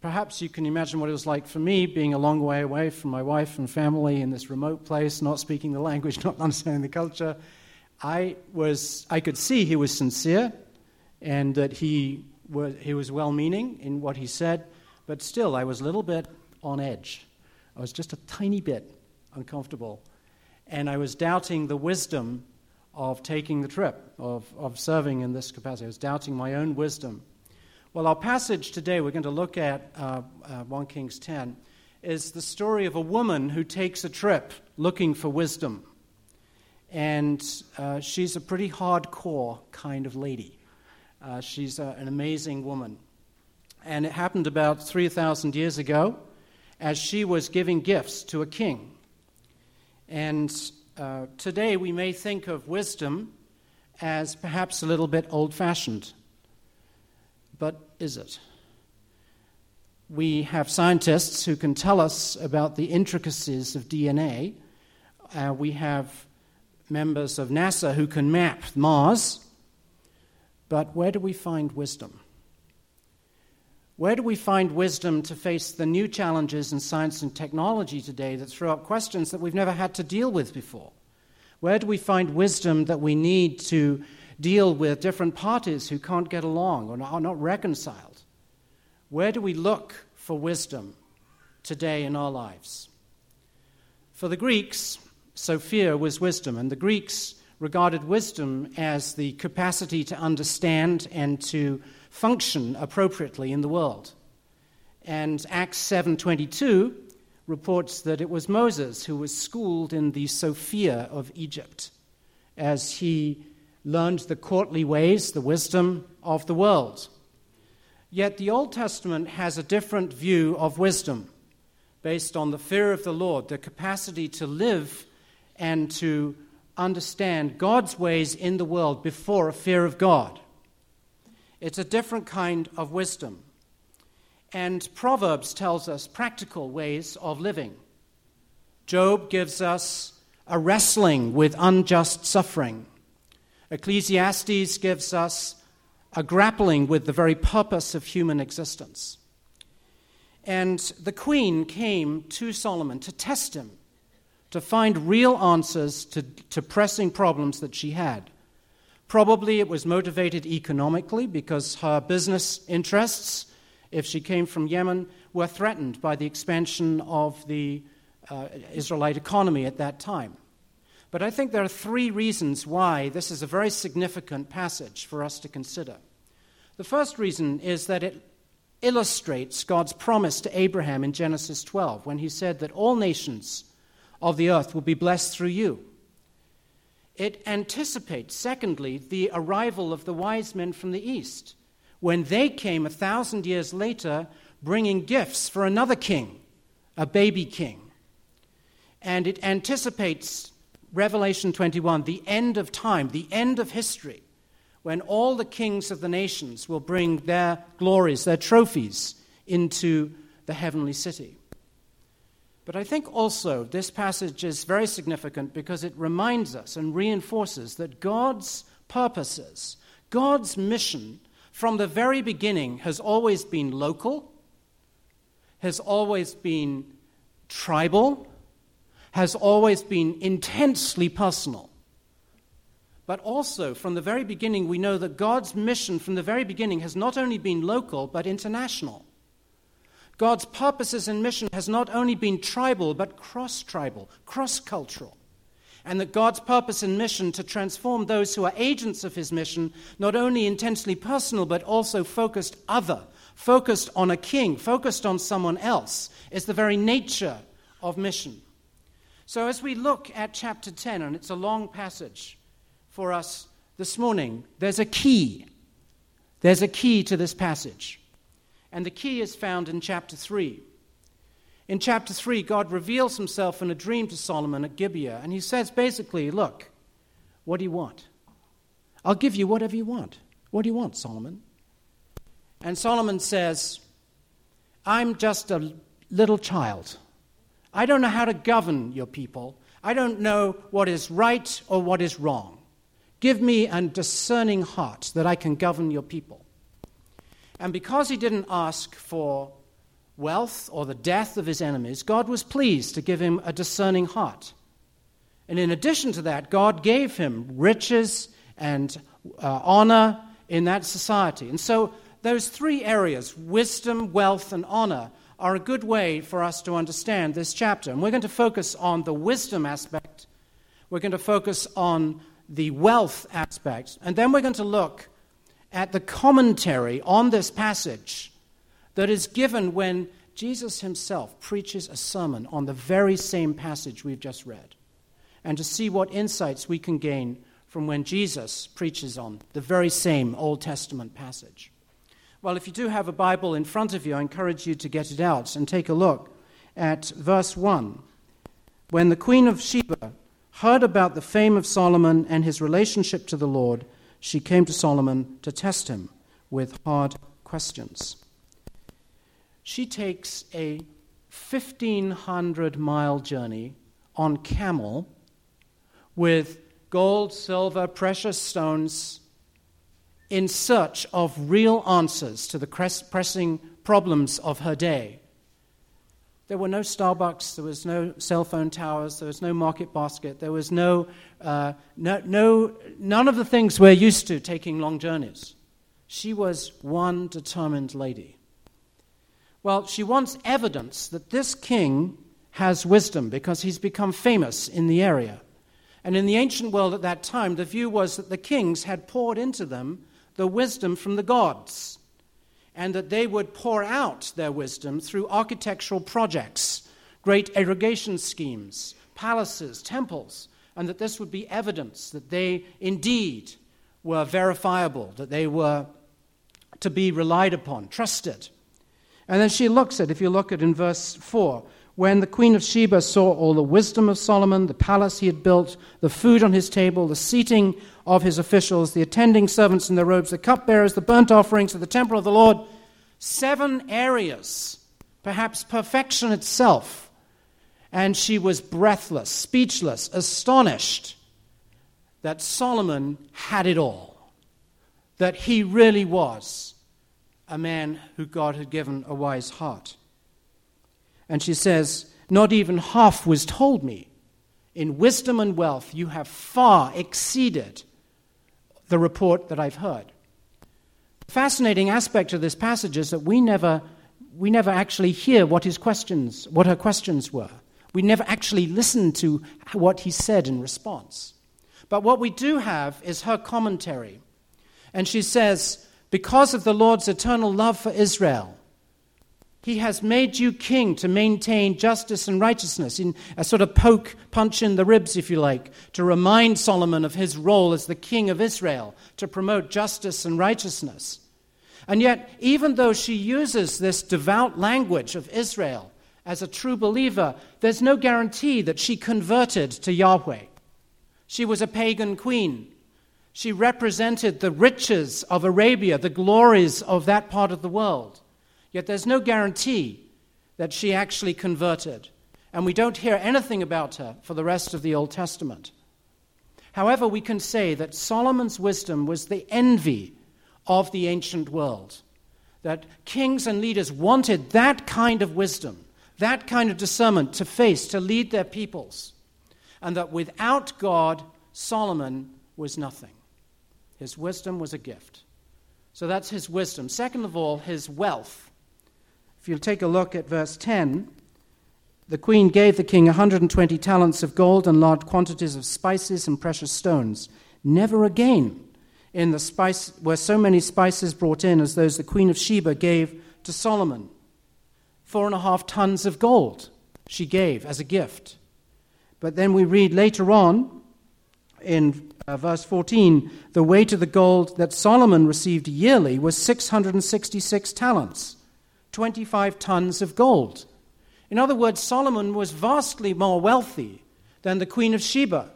E: perhaps you can imagine what it was like for me being a long way away from my wife and family in this remote place, not speaking the language, [LAUGHS] not understanding the culture I, was, I could see he was sincere and that he was, he was well meaning in what he said, but still, I was a little bit on edge. I was just a tiny bit uncomfortable. And I was doubting the wisdom of taking the trip, of, of serving in this capacity. I was doubting my own wisdom. Well, our passage today, we're going to look at uh, uh, 1 Kings 10, is the story of a woman who takes a trip looking for wisdom and uh, she's a pretty hardcore kind of lady. Uh, she's uh, an amazing woman. And it happened about 3,000 years ago as she was giving gifts to a king. And uh, today we may think of wisdom as perhaps a little bit old fashioned. But is it? We have scientists who can tell us about the intricacies of DNA. Uh, we have members of NASA who can map Mars. But where do we find wisdom? Where do we find wisdom to face the new challenges in science and technology today that throw up questions that we've never had to deal with before? Where do we find wisdom that we need to deal with different parties who can't get along or are not reconciled? Where do we look for wisdom today in our lives? For the Greeks, Sophia was wisdom, and the Greeks regarded wisdom as the capacity to understand and to function appropriately in the world. And Acts 7:22 reports that it was Moses who was schooled in the Sophia of Egypt as he learned the courtly ways, the wisdom of the world. Yet the Old Testament has a different view of wisdom based on the fear of the Lord, the capacity to live and to understand God's ways in the world before a fear of God. It's a different kind of wisdom. And Proverbs tells us practical ways of living. Job gives us a wrestling with unjust suffering. Ecclesiastes gives us a grappling with the very purpose of human existence. And the queen came to Solomon to test him to find real answers to, to pressing problems that she had. Probably it was motivated economically because her business interests, if she came from Yemen, were threatened by the expansion of the uh, Israelite economy at that time. But I think there are three reasons why this is a very significant passage for us to consider. The first reason is that it illustrates God's promise to Abraham in Genesis 12 when he said that all nations of the earth will be blessed through you. It anticipates, secondly, the arrival of the wise men from the east when they came a thousand years later bringing gifts for another king, a baby king. And it anticipates Revelation 21, the end of time, the end of history, when all the kings of the nations will bring their glories, their trophies, into the heavenly city. But I think also this passage is very significant because it reminds us and reinforces that God's purposes, God's mission from the very beginning has always been local, has always been tribal, has always been intensely personal. But also, from the very beginning, we know that God's mission from the very beginning has not only been local, but international. God's purposes and mission has not only been tribal, but cross tribal, cross cultural. And that God's purpose and mission to transform those who are agents of his mission, not only intensely personal, but also focused other, focused on a king, focused on someone else, is the very nature of mission. So, as we look at chapter 10, and it's a long passage for us this morning, there's a key. There's a key to this passage. And the key is found in chapter 3. In chapter 3, God reveals himself in a dream to Solomon at Gibeah, and he says basically, Look, what do you want? I'll give you whatever you want. What do you want, Solomon? And Solomon says, I'm just a little child. I don't know how to govern your people. I don't know what is right or what is wrong. Give me a discerning heart that I can govern your people. And because he didn't ask for wealth or the death of his enemies, God was pleased to give him a discerning heart. And in addition to that, God gave him riches and uh, honor in that society. And so, those three areas wisdom, wealth, and honor are a good way for us to understand this chapter. And we're going to focus on the wisdom aspect, we're going to focus on the wealth aspect, and then we're going to look at the commentary on this passage that is given when Jesus himself preaches a sermon on the very same passage we've just read, and to see what insights we can gain from when Jesus preaches on the very same Old Testament passage. Well, if you do have a Bible in front of you, I encourage you to get it out and take a look at verse 1. When the Queen of Sheba heard about the fame of Solomon and his relationship to the Lord, she came to Solomon to test him with hard questions. She takes a 1500 mile journey on camel with gold, silver, precious stones in search of real answers to the pressing problems of her day. There were no Starbucks, there was no cell phone towers, there was no market basket, there was no, uh, no, no, none of the things we're used to taking long journeys. She was one determined lady. Well, she wants evidence that this king has wisdom because he's become famous in the area. And in the ancient world at that time, the view was that the kings had poured into them the wisdom from the gods, and that they would pour out their wisdom through architectural projects, great irrigation schemes, palaces, temples, and that this would be evidence that they indeed were verifiable, that they were to be relied upon, trusted. And then she looks at, if you look at in verse 4, when the queen of Sheba saw all the wisdom of Solomon, the palace he had built, the food on his table, the seating of his officials, the attending servants in their robes, the cupbearers, the burnt offerings of the temple of the Lord, seven areas, perhaps perfection itself. And she was breathless, speechless, astonished that Solomon had it all, that he really was a man who God had given a wise heart. And she says, Not even half was told me. In wisdom and wealth, you have far exceeded the report that I've heard. The fascinating aspect of this passage is that we never, we never actually hear what his questions, what her questions were. We never actually listen to what he said in response. But what we do have is her commentary. And she says, Because of the Lord's eternal love for Israel, He has made you king to maintain justice and righteousness, in a sort of poke, punch in the ribs, if you like, to remind Solomon of his role as the king of Israel, to promote justice and righteousness. And yet, even though she uses this devout language of Israel as a true believer, there's no guarantee that she converted to Yahweh. She was a pagan queen. She represented the riches of Arabia, the glories of that part of the world. Yet there's no guarantee that she actually converted. And we don't hear anything about her for the rest of the Old Testament. However, we can say that Solomon's wisdom was the envy of the ancient world. That kings and leaders wanted that kind of wisdom, that kind of discernment to face, to lead their peoples. And that without God, Solomon was nothing. His wisdom was a gift. So that's his wisdom. Second of all, his wealth. If you'll take a look at verse 10, the queen gave the king 120 talents of gold and large quantities of spices and precious stones. Never again in the spice were so many spices brought in as those the queen of Sheba gave to Solomon. Four and a half tons of gold she gave as a gift. But then we read later on in uh, verse 14 the weight of the gold that Solomon received yearly was 666 talents. 25 tons of gold. In other words, Solomon was vastly more wealthy than the Queen of Sheba.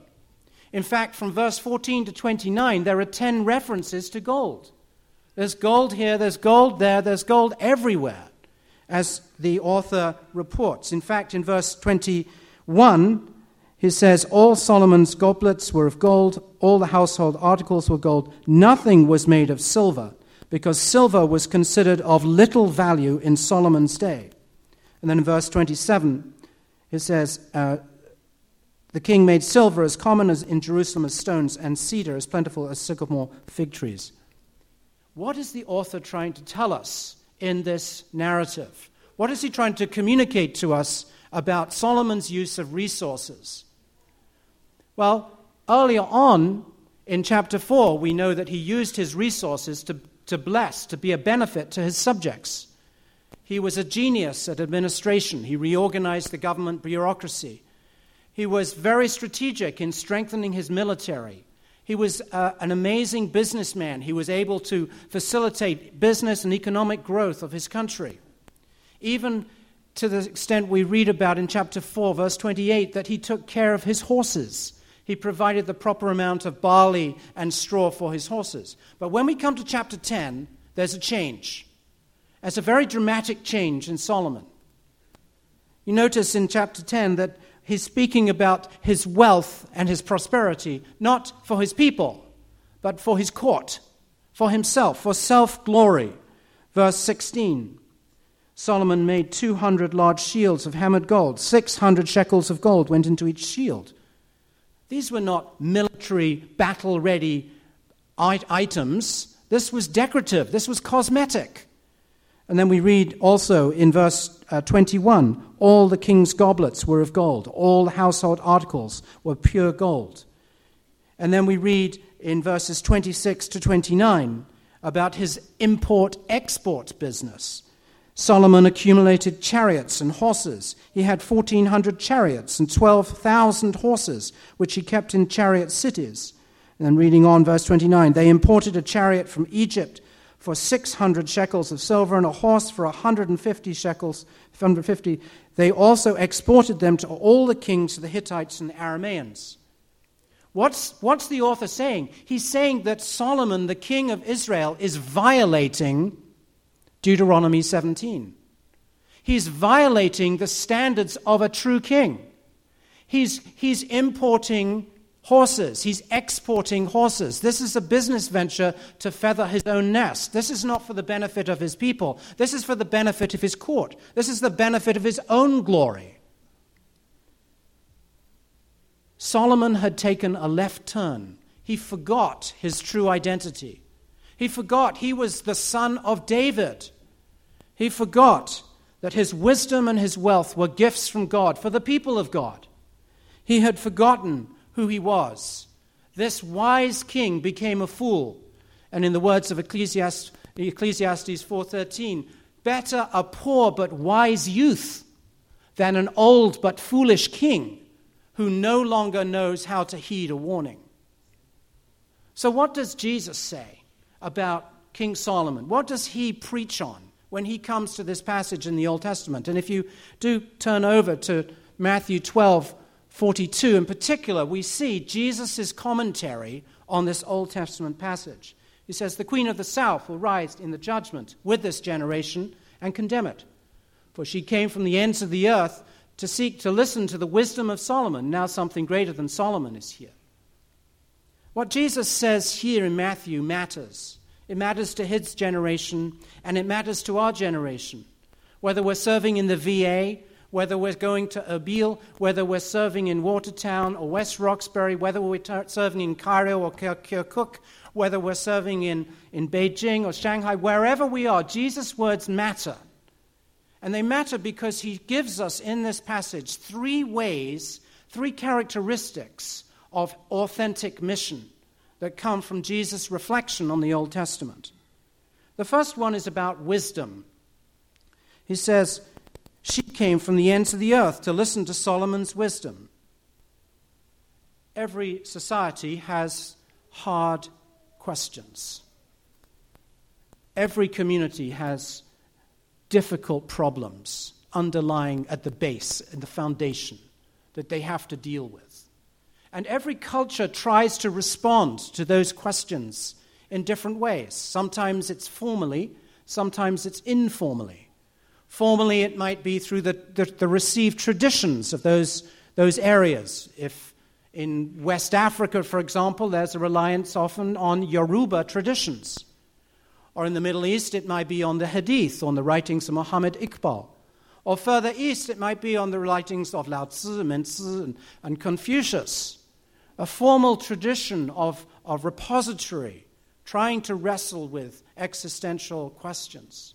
E: In fact, from verse 14 to 29, there are 10 references to gold. There's gold here, there's gold there, there's gold everywhere, as the author reports. In fact, in verse 21, he says, All Solomon's goblets were of gold, all the household articles were gold, nothing was made of silver because silver was considered of little value in Solomon's day. And then in verse 27, it says, uh, The king made silver as common as in Jerusalem as stones, and cedar as plentiful as sycamore fig trees. What is the author trying to tell us in this narrative? What is he trying to communicate to us about Solomon's use of resources? Well, earlier on in chapter 4, we know that he used his resources to to bless, to be a benefit to his subjects. He was a genius at administration. He reorganized the government bureaucracy. He was very strategic in strengthening his military. He was uh, an amazing businessman. He was able to facilitate business and economic growth of his country. Even to the extent we read about in chapter 4, verse 28, that he took care of his horses. He provided the proper amount of barley and straw for his horses. But when we come to chapter 10, there's a change. There's a very dramatic change in Solomon. You notice in chapter 10 that he's speaking about his wealth and his prosperity, not for his people, but for his court, for himself, for self glory. Verse 16 Solomon made 200 large shields of hammered gold, 600 shekels of gold went into each shield. These were not military, battle ready items. This was decorative, this was cosmetic. And then we read also in verse uh, 21 all the king's goblets were of gold, all household articles were pure gold. And then we read in verses 26 to 29 about his import export business. Solomon accumulated chariots and horses. He had 1,400 chariots and 12,000 horses, which he kept in chariot cities. And then reading on, verse 29 they imported a chariot from Egypt for 600 shekels of silver and a horse for 150 shekels, 150. They also exported them to all the kings of the Hittites and the Arameans. What's, what's the author saying? He's saying that Solomon, the king of Israel, is violating Deuteronomy 17. He's violating the standards of a true king. He's, he's importing horses, he's exporting horses. This is a business venture to feather his own nest. This is not for the benefit of his people, this is for the benefit of his court, this is the benefit of his own glory. Solomon had taken a left turn. He forgot his true identity. He forgot he was the son of David. He forgot that his wisdom and his wealth were gifts from God for the people of God. He had forgotten who he was. This wise king became a fool. And in the words of Ecclesiastes, Ecclesiastes 4:13, Better a poor but wise youth than an old but foolish king who no longer knows how to heed a warning. So, what does Jesus say about King Solomon? What does he preach on when he comes to this passage in the Old Testament? And if you do turn over to Matthew 12, 42 in particular, we see Jesus' commentary on this Old Testament passage. He says, The queen of the south will rise in the judgment with this generation and condemn it. For she came from the ends of the earth to seek to listen to the wisdom of Solomon. Now something greater than Solomon is here. What Jesus says here in Matthew matters. It matters to his generation, and it matters to our generation. Whether we're serving in the VA, whether we're going to Erbil, whether we're serving in Watertown or West Roxbury, whether we're serving in Cairo or Kirkuk, whether we're serving in, in Beijing or Shanghai, wherever we are, Jesus' words matter. And they matter because he gives us in this passage three ways, three characteristics of authentic mission that come from Jesus' reflection on the Old Testament. The first one is about wisdom. He says, She came from the ends of the earth to listen to Solomon's wisdom. Every society has hard questions. Every community has difficult problems underlying at the base, and the foundation that they have to deal with. And every culture tries to respond to those questions in different ways. Sometimes it's formally, sometimes it's informally. Formally, it might be through the, the, the, received traditions of those, those areas. If in West Africa, for example, there's a reliance often on Yoruba traditions. Or in the Middle East, it might be on the Hadith, on the writings of Muhammad Iqbal. Or further east, it might be on the writings of Lao Tzu, and, and Confucius a formal tradition of, of repository trying to wrestle with existential questions.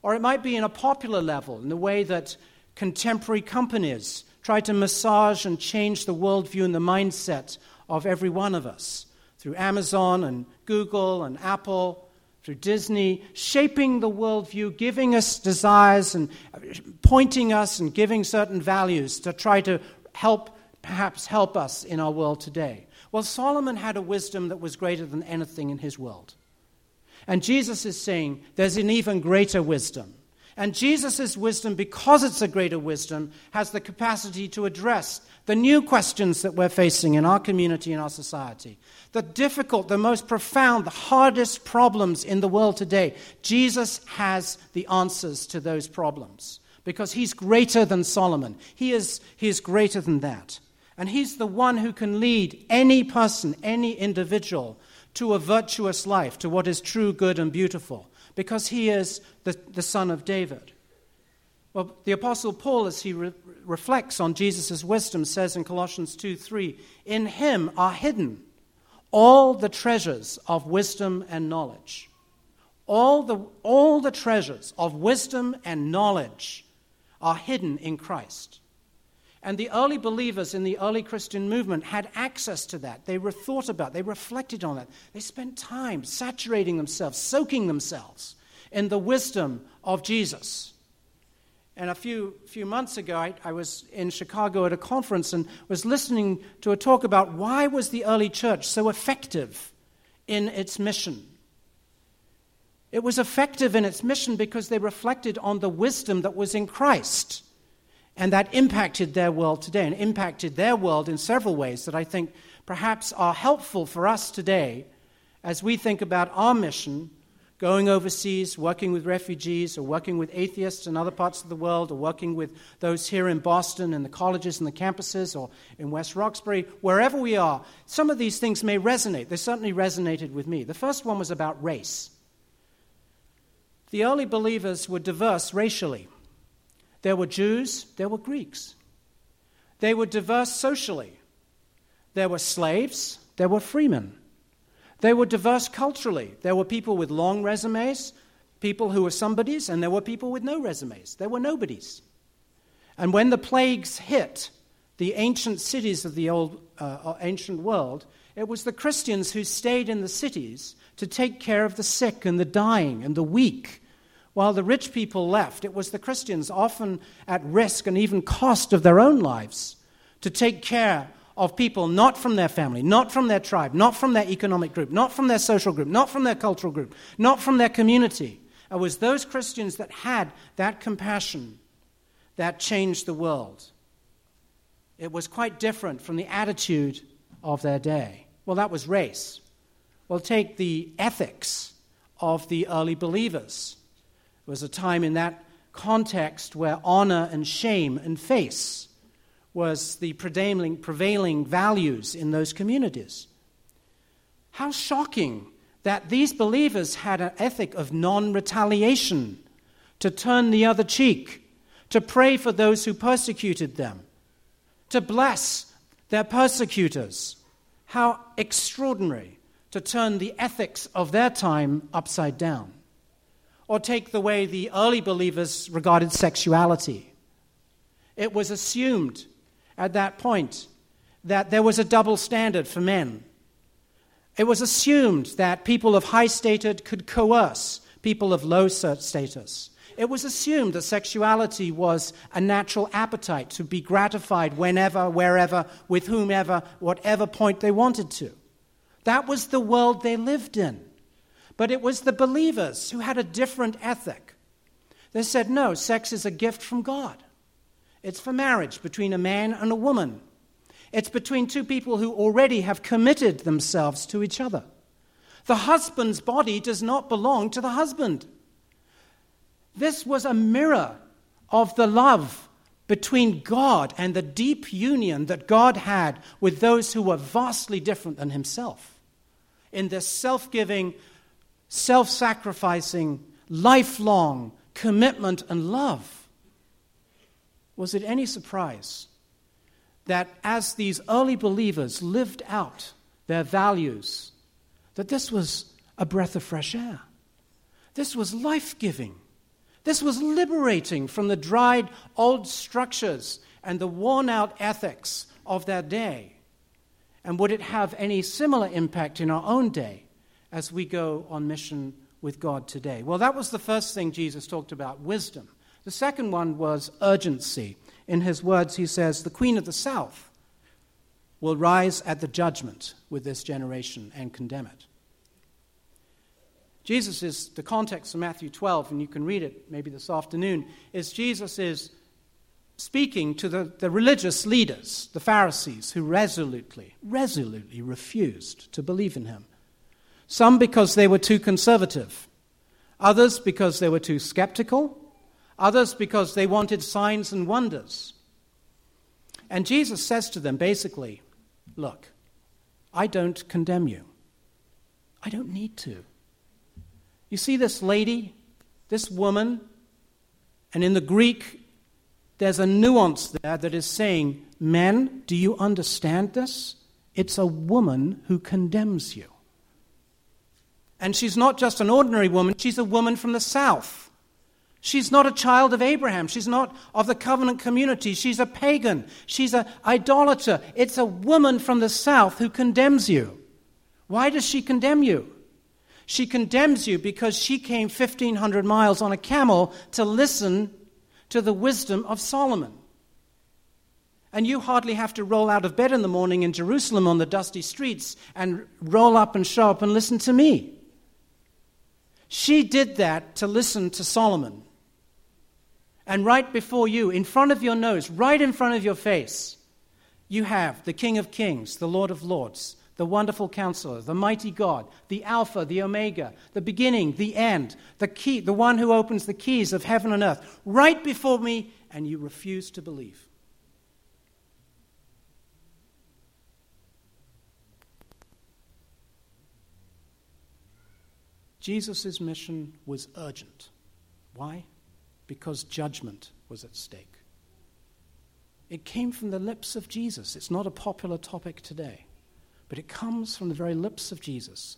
E: Or it might be in a popular level, in the way that contemporary companies try to massage and change the worldview and the mindset of every one of us through Amazon and Google and Apple, through Disney, shaping the worldview, giving us desires and uh, pointing us and giving certain values to try to help perhaps help us in our world today? Well, Solomon had a wisdom that was greater than anything in his world. And Jesus is saying there's an even greater wisdom. And Jesus' wisdom, because it's a greater wisdom, has the capacity to address the new questions that we're facing in our community and our society. The difficult, the most profound, the hardest problems in the world today. Jesus has the answers to those problems because he's greater than Solomon. He is, he is greater than that. And He's the one who can lead any person, any individual, to a virtuous life, to what is true, good, and beautiful, because He is the, the Son of David. Well, the Apostle Paul, as he re- reflects on Jesus' wisdom, says in Colossians 2 3, In Him are hidden all the treasures of wisdom and knowledge. All the, all the treasures of wisdom and knowledge are hidden in Christ. And the early believers in the early Christian movement had access to that. They were thought about, they reflected on it. They spent time saturating themselves, soaking themselves in the wisdom of Jesus. And a few, few months ago, I, I was in Chicago at a conference and was listening to a talk about why was the early church so effective in its mission. It was effective in its mission because they reflected on the wisdom that was in Christ. And that impacted their world today and impacted their world in several ways that I think perhaps are helpful for us today as we think about our mission going overseas, working with refugees, or working with atheists in other parts of the world, or working with those here in Boston in the colleges and the campuses, or in West Roxbury, wherever we are. Some of these things may resonate. They certainly resonated with me. The first one was about race. The early believers were diverse racially. There were Jews, there were Greeks. They were diverse socially. There were slaves, there were freemen. They were diverse culturally. There were people with long resumes, people who were somebodies, and there were people with no resumes. There were nobodies. And when the plagues hit the ancient cities of the old uh, uh ancient world, it was the Christians who stayed in the cities to take care of the sick and the dying and the weak While the rich people left, it was the Christians, often at risk and even cost of their own lives, to take care of people not from their family, not from their tribe, not from their economic group, not from their social group, not from their cultural group, not from their community. It was those Christians that had that compassion that changed the world. It was quite different from the attitude of their day. Well, that was race. Well, take the ethics of the early believers. It was a time in that context where honor and shame and face was the prevailing, prevailing values in those communities. How shocking that these believers had an ethic of non retaliation, to turn the other cheek, to pray for those who persecuted them, to bless their persecutors. How extraordinary to turn the ethics of their time upside down. Or take the way the early believers regarded sexuality. It was assumed at that point that there was a double standard for men. It was assumed that people of high status could coerce people of low status. It was assumed that sexuality was a natural appetite to be gratified whenever, wherever, with whomever, whatever point they wanted to. That was the world they lived in. But it was the believers who had a different ethic. They said, no, sex is a gift from God. It's for marriage between a man and a woman. It's between two people who already have committed themselves to each other. The husband's body does not belong to the husband. This was a mirror of the love between God and the deep union that God had with those who were vastly different than himself. In this self giving, self sacrificing, lifelong commitment and love. Was it any surprise that as these early believers lived out their values, that this was a breath of fresh air? This was life giving. This was liberating from the dried old structures and the worn out ethics of their day. And would it have any similar impact in our own day as we go on mission with God today? Well, that was the first thing Jesus talked about wisdom. The second one was urgency. In his words, he says, The Queen of the South will rise at the judgment with this generation and condemn it. Jesus is, the context of Matthew 12, and you can read it maybe this afternoon, is Jesus is speaking to the, the religious leaders, the Pharisees, who resolutely, resolutely refused to believe in him. Some because they were too conservative, others because they were too skeptical, others because they wanted signs and wonders. And Jesus says to them basically, Look, I don't condemn you. I don't need to. You see this lady, this woman, and in the Greek, there's a nuance there that is saying, Men, do you understand this? It's a woman who condemns you. And she's not just an ordinary woman, she's a woman from the south. She's not a child of Abraham. She's not of the covenant community. She's a pagan. She's an idolater. It's a woman from the south who condemns you. Why does she condemn you? She condemns you because she came 1,500 miles on a camel to listen to the wisdom of Solomon. And you hardly have to roll out of bed in the morning in Jerusalem on the dusty streets and roll up and show up and listen to me. She did that to listen to Solomon. And right before you, in front of your nose, right in front of your face, you have the King of Kings, the Lord of Lords, the wonderful counselor, the mighty God, the Alpha, the Omega, the beginning, the end, the key, the one who opens the keys of heaven and earth, right before me, and you refuse to believe. Jesus' mission was urgent. Why? Because judgment was at stake. It came from the lips of Jesus. It's not a popular topic today. But it comes from the very lips of Jesus.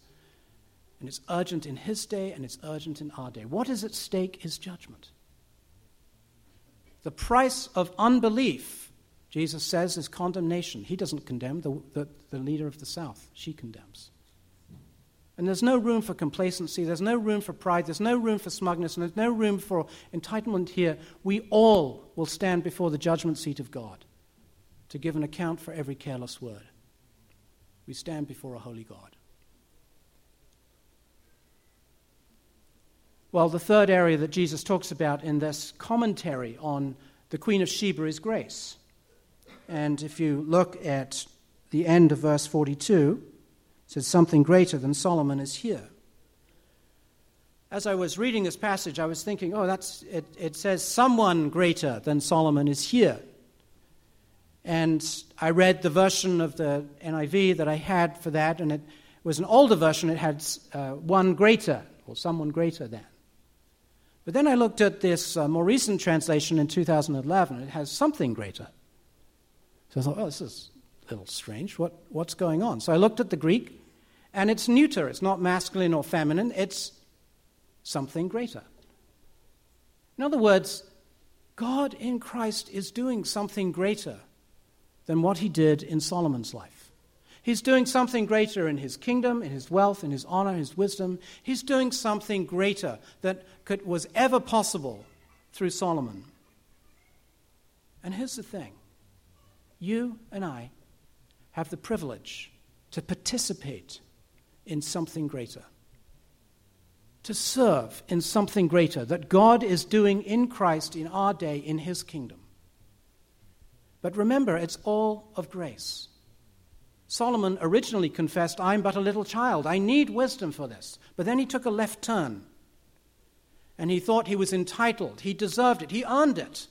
E: And it's urgent in his day and it's urgent in our day. What is at stake is judgment. The price of unbelief, Jesus says, is condemnation. He doesn't condemn, the, the, the leader of the South, she condemns. And there's no room for complacency, there's no room for pride, there's no room for smugness, and there's no room for entitlement here. We all will stand before the judgment seat of God to give an account for every careless word. We stand before a holy God. Well, the third area that Jesus talks about in this commentary on the Queen of Sheba is grace. And if you look at the end of verse 42, says, Something greater than Solomon is here. As I was reading this passage, I was thinking, oh, that's, it, it says, Someone greater than Solomon is here. And I read the version of the NIV that I had for that, and it was an older version. It had uh, one greater, or someone greater than. But then I looked at this uh, more recent translation in 2011. It has something greater. So I thought, oh, this is a little strange. What, what's going on? So I looked at the Greek, and it's neuter. It's not masculine or feminine. It's something greater. In other words, God in Christ is doing something greater than what he did in Solomon's life. He's doing something greater in his kingdom, in his wealth, in his honor, his wisdom. He's doing something greater that could, was ever possible through Solomon. And here's the thing you and I have the privilege to participate in something greater, to serve in something greater that God is doing in Christ in our day in his kingdom. But remember, it's all of grace. Solomon originally confessed, I'm but a little child. I need wisdom for this. But then he took a left turn. And he thought he was entitled. He deserved it. He earned it.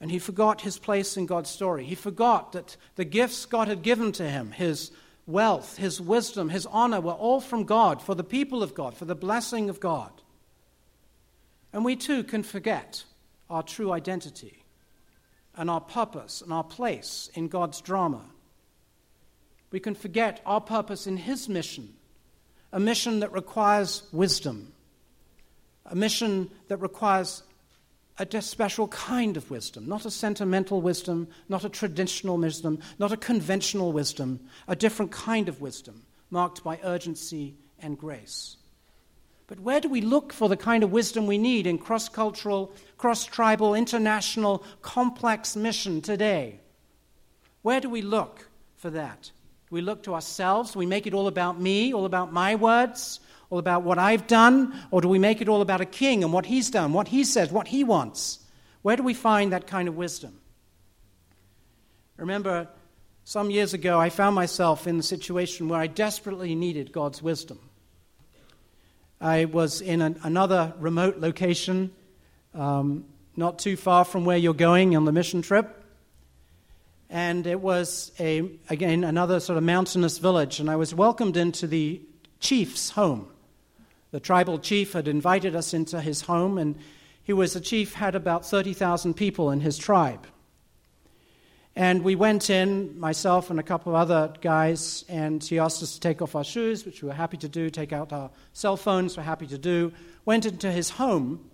E: And he forgot his place in God's story. He forgot that the gifts God had given to him, his wealth, his wisdom, his honor, were all from God, for the people of God, for the blessing of God. And we too can forget our true identity and our purpose and our place in God's drama. We can forget our purpose in His mission, a mission that requires wisdom, a mission that requires a special kind of wisdom, not a sentimental wisdom, not a traditional wisdom, not a conventional wisdom, a different kind of wisdom marked by urgency and grace. But where do we look for the kind of wisdom we need in cross cultural, cross tribal, international, complex mission today? Where do we look for that? We look to ourselves? We make it all about me, all about my words, all about what I've done? Or do we make it all about a king and what he's done, what he says, what he wants? Where do we find that kind of wisdom? Remember, some years ago, I found myself in a situation where I desperately needed God's wisdom. I was in an, another remote location, um, not too far from where you're going on the mission trip. And it was, a, again, another sort of mountainous village. And I was welcomed into the chief's home. The tribal chief had invited us into his home, and he was a chief, had about 30,000 people in his tribe. And we went in, myself and a couple of other guys, and he asked us to take off our shoes, which we were happy to do, take out our cell phones, we're happy to do. Went into his home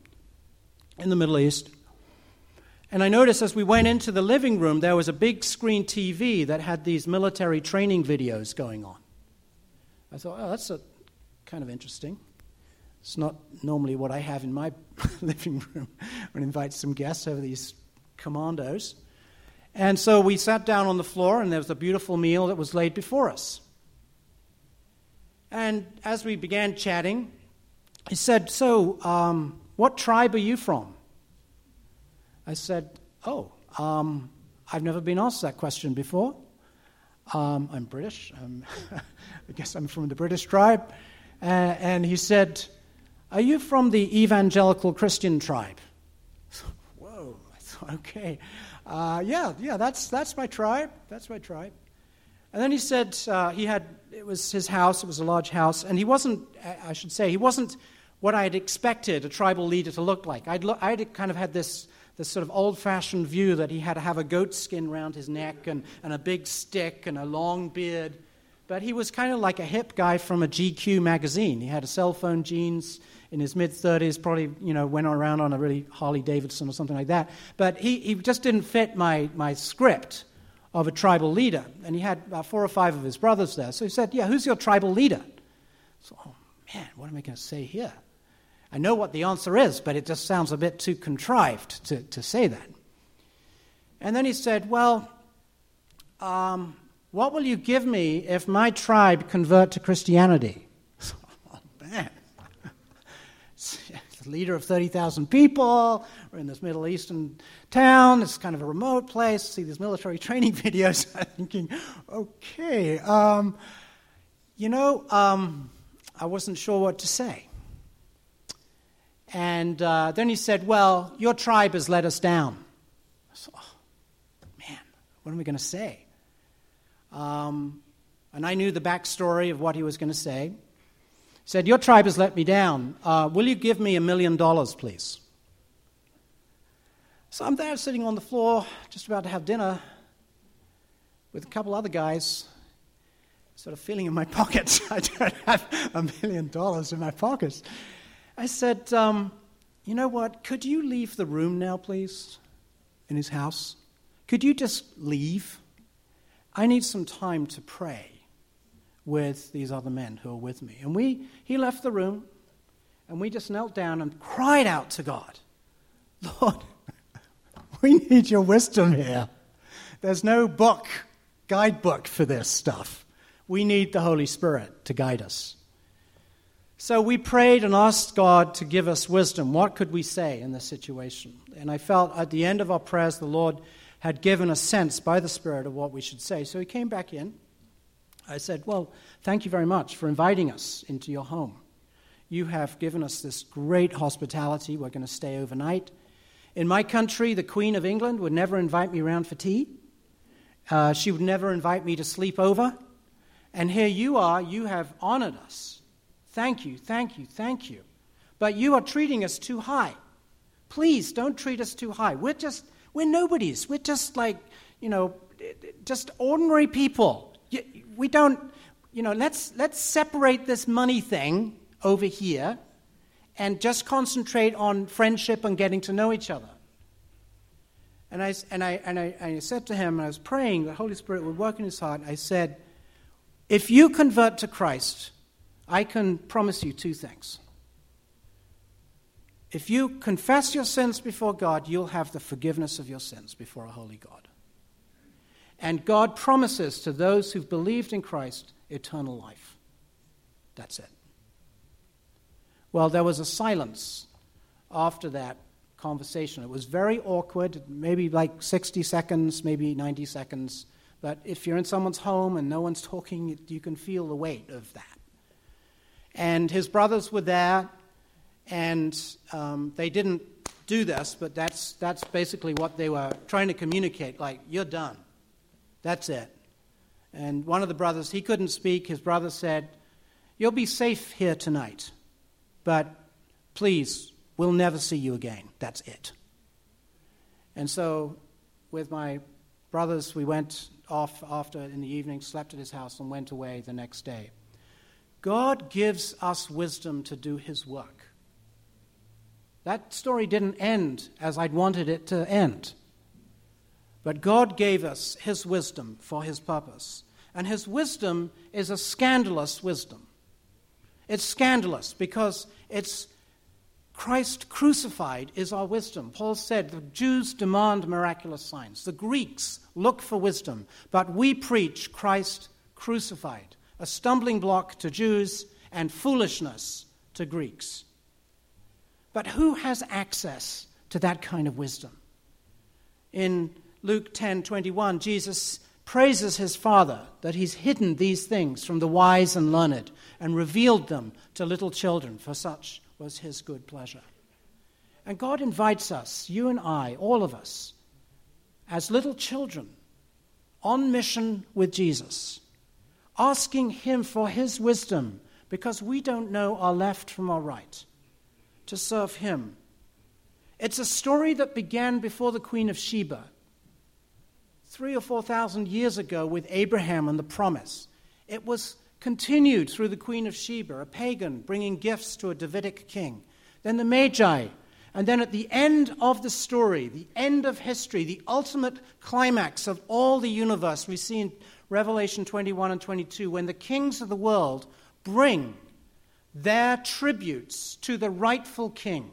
E: in the Middle East. And I noticed as we went into the living room, there was a big screen TV that had these military training videos going on. I thought, oh, that's a, kind of interesting. It's not normally what I have in my [LAUGHS] living room [LAUGHS] when I invite some guests over these commandos. And so we sat down on the floor, and there was a beautiful meal that was laid before us. And as we began chatting, he said, So, um, what tribe are you from? I said, Oh, um, I've never been asked that question before. Um, I'm British. [LAUGHS] I guess I'm from the British tribe. Uh, and he said, Are you from the evangelical Christian tribe? [LAUGHS] Whoa, [LAUGHS] okay. Uh, yeah, yeah, that's, that's my tribe. That's my tribe. And then he said uh, he had, it was his house, it was a large house, and he wasn't, I should say, he wasn't what I had expected a tribal leader to look like. I'd, lo- I'd kind of had this, this sort of old fashioned view that he had to have a goat skin around his neck and, and a big stick and a long beard. But he was kind of like a hip guy from a GQ magazine. He had a cell phone, jeans, in his mid 30s, probably you know went around on a really Harley Davidson or something like that. But he, he just didn't fit my, my script of a tribal leader. And he had about four or five of his brothers there. So he said, Yeah, who's your tribal leader? So, oh man, what am I going to say here? I know what the answer is, but it just sounds a bit too contrived to, to say that. And then he said, Well, um, what will you give me if my tribe convert to Christianity? oh, man. the leader of 30,000 people. We're in this Middle Eastern town. It's kind of a remote place. See these military [LAUGHS] training videos. [LAUGHS] I'm thinking, okay, um, you know, um, I wasn't sure what to say. And uh, then he said, Well, your tribe has let us down. So, oh, man, what am I going to say? Um, and I knew the backstory of what he was going to say. Said, Your tribe has let me down. Uh, will you give me a million dollars, please? So I'm there sitting on the floor, just about to have dinner with a couple other guys, sort of feeling in my [LAUGHS] pockets. [LAUGHS] I don't have a million dollars in my pockets. I said, um, You know what? Could you leave the room now, please? In his house? Could you just leave? I need some time to pray with these other men who were with me. And we, he left the room, and we just knelt down and cried out to God, [LAUGHS] Lord, [LAUGHS] we need your wisdom here. There's no book, guidebook for this stuff. We need the Holy Spirit to guide us. So we prayed and asked God to give us wisdom. What could we say in this situation? And I felt at the end of our prayers, the Lord had given a sense by the Spirit of what we should say. So he came back in. I said, Well, thank you very much for inviting us into your home. You have given us this great hospitality. We're going to stay overnight. In my country, the Queen of England would never invite me around for tea. Uh, she would never invite me to sleep over. And here you are, you have honored us. Thank you, thank you, thank you. But you are treating us too high. Please don't treat us too high. We're just we're nobodies. We're just like, you know, just ordinary people. We don't, you know, let's, let's separate this money thing over here and just concentrate on friendship and getting to know each other. And I, and I, and I, and I said to him, and I was praying, the Holy Spirit would work in his heart. I said, if you convert to Christ, I can promise you two things. If you confess your sins before God, you'll have the forgiveness of your sins before a holy God. And God promises to those who've believed in Christ eternal life. That's it. Well, there was a silence after that conversation. It was very awkward, maybe like 60 seconds, maybe 90 seconds. But if you're in someone's home and no one's talking, you can feel the weight of that. And his brothers were there, and um, they didn't do this, but that's, that's basically what they were trying to communicate like, you're done. That's it. And one of the brothers, he couldn't speak. His brother said, You'll be safe here tonight, but please, we'll never see you again. That's it. And so, with my brothers, we went off after in the evening, slept at his house, and went away the next day. God gives us wisdom to do his work. That story didn't end as I'd wanted it to end. But God gave us His wisdom for His purpose. And His wisdom is a scandalous wisdom. It's scandalous because it's Christ crucified is our wisdom. Paul said the Jews demand miraculous signs, the Greeks look for wisdom, but we preach Christ crucified, a stumbling block to Jews and foolishness to Greeks. But who has access to that kind of wisdom? In Luke 10:21, Jesus praises his Father that he's hidden these things from the wise and learned and revealed them to little children, for such was his good pleasure. And God invites us, you and I, all of us, as little children, on mission with Jesus, asking him for his wisdom because we don't know our left from our right to serve him. It's a story that began before the Queen of Sheba, three or four thousand years ago with Abraham and the promise. It was continued through the Queen of Sheba, a pagan bringing gifts to a Davidic king. Then the Magi And then at the end of the story, the end of history, the ultimate climax of all the universe, we see in Revelation 21 and 22, when the kings of the world bring their tributes to the rightful king.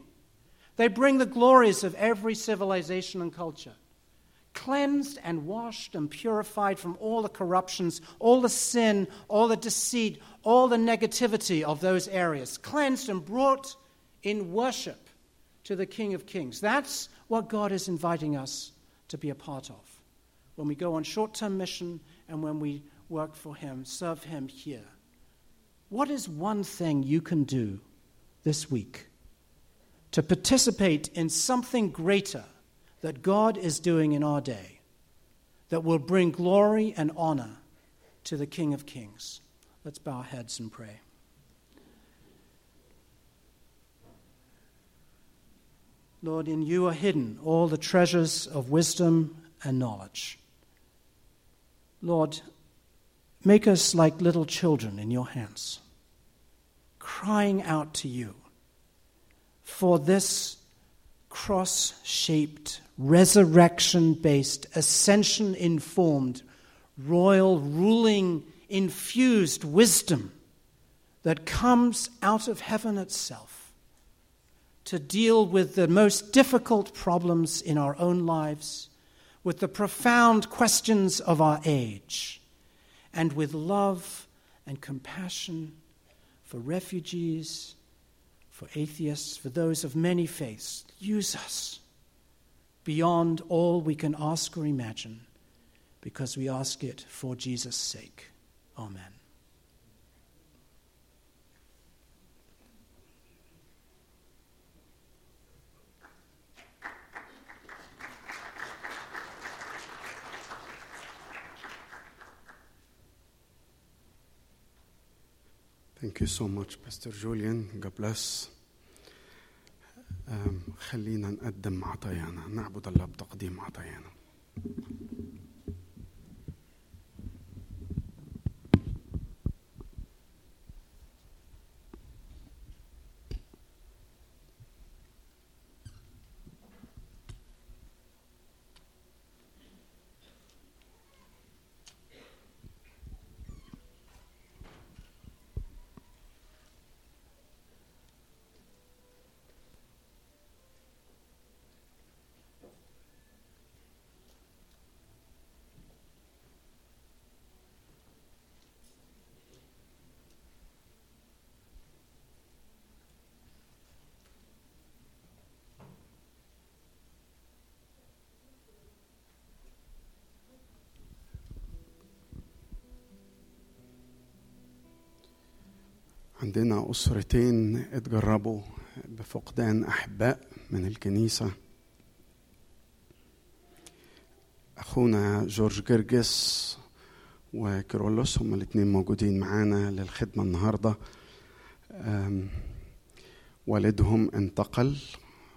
E: They bring the glories of every civilization and culture, cleansed and washed and purified from all the corruptions, all the sin, all the deceit, all the negativity of those areas, cleansed and brought in worship to the King of Kings. That's what God is inviting us to be a part of when we go on short term mission and when we work for Him, serve Him here. What is one thing you can do this week to participate in something greater that God is doing in our day that will bring glory and honor to the King of Kings? Let's bow our heads and pray. Lord, in you are hidden all the treasures of wisdom and knowledge. Lord, make us like little children in your hands, crying out to you for this cross shaped, resurrection based, ascension informed, royal, ruling, infused wisdom that comes out of heaven itself to deal with the most difficult problems in our own lives, with the profound questions of our age, and with love and compassion for refugees, for atheists, for those of many faiths. Use us beyond all we can ask or imagine, because we ask it for Jesus' sake. Amen.
D: Thank you so much, Pastor Julian. God bless. خلينا نقدم عطايانا نعبد الله بتقديم عطايانا. عندنا أسرتين اتجربوا بفقدان أحباء من الكنيسة. أخونا جورج جرجس وكيرولوس هما الاتنين موجودين معانا للخدمة النهاردة. والدهم انتقل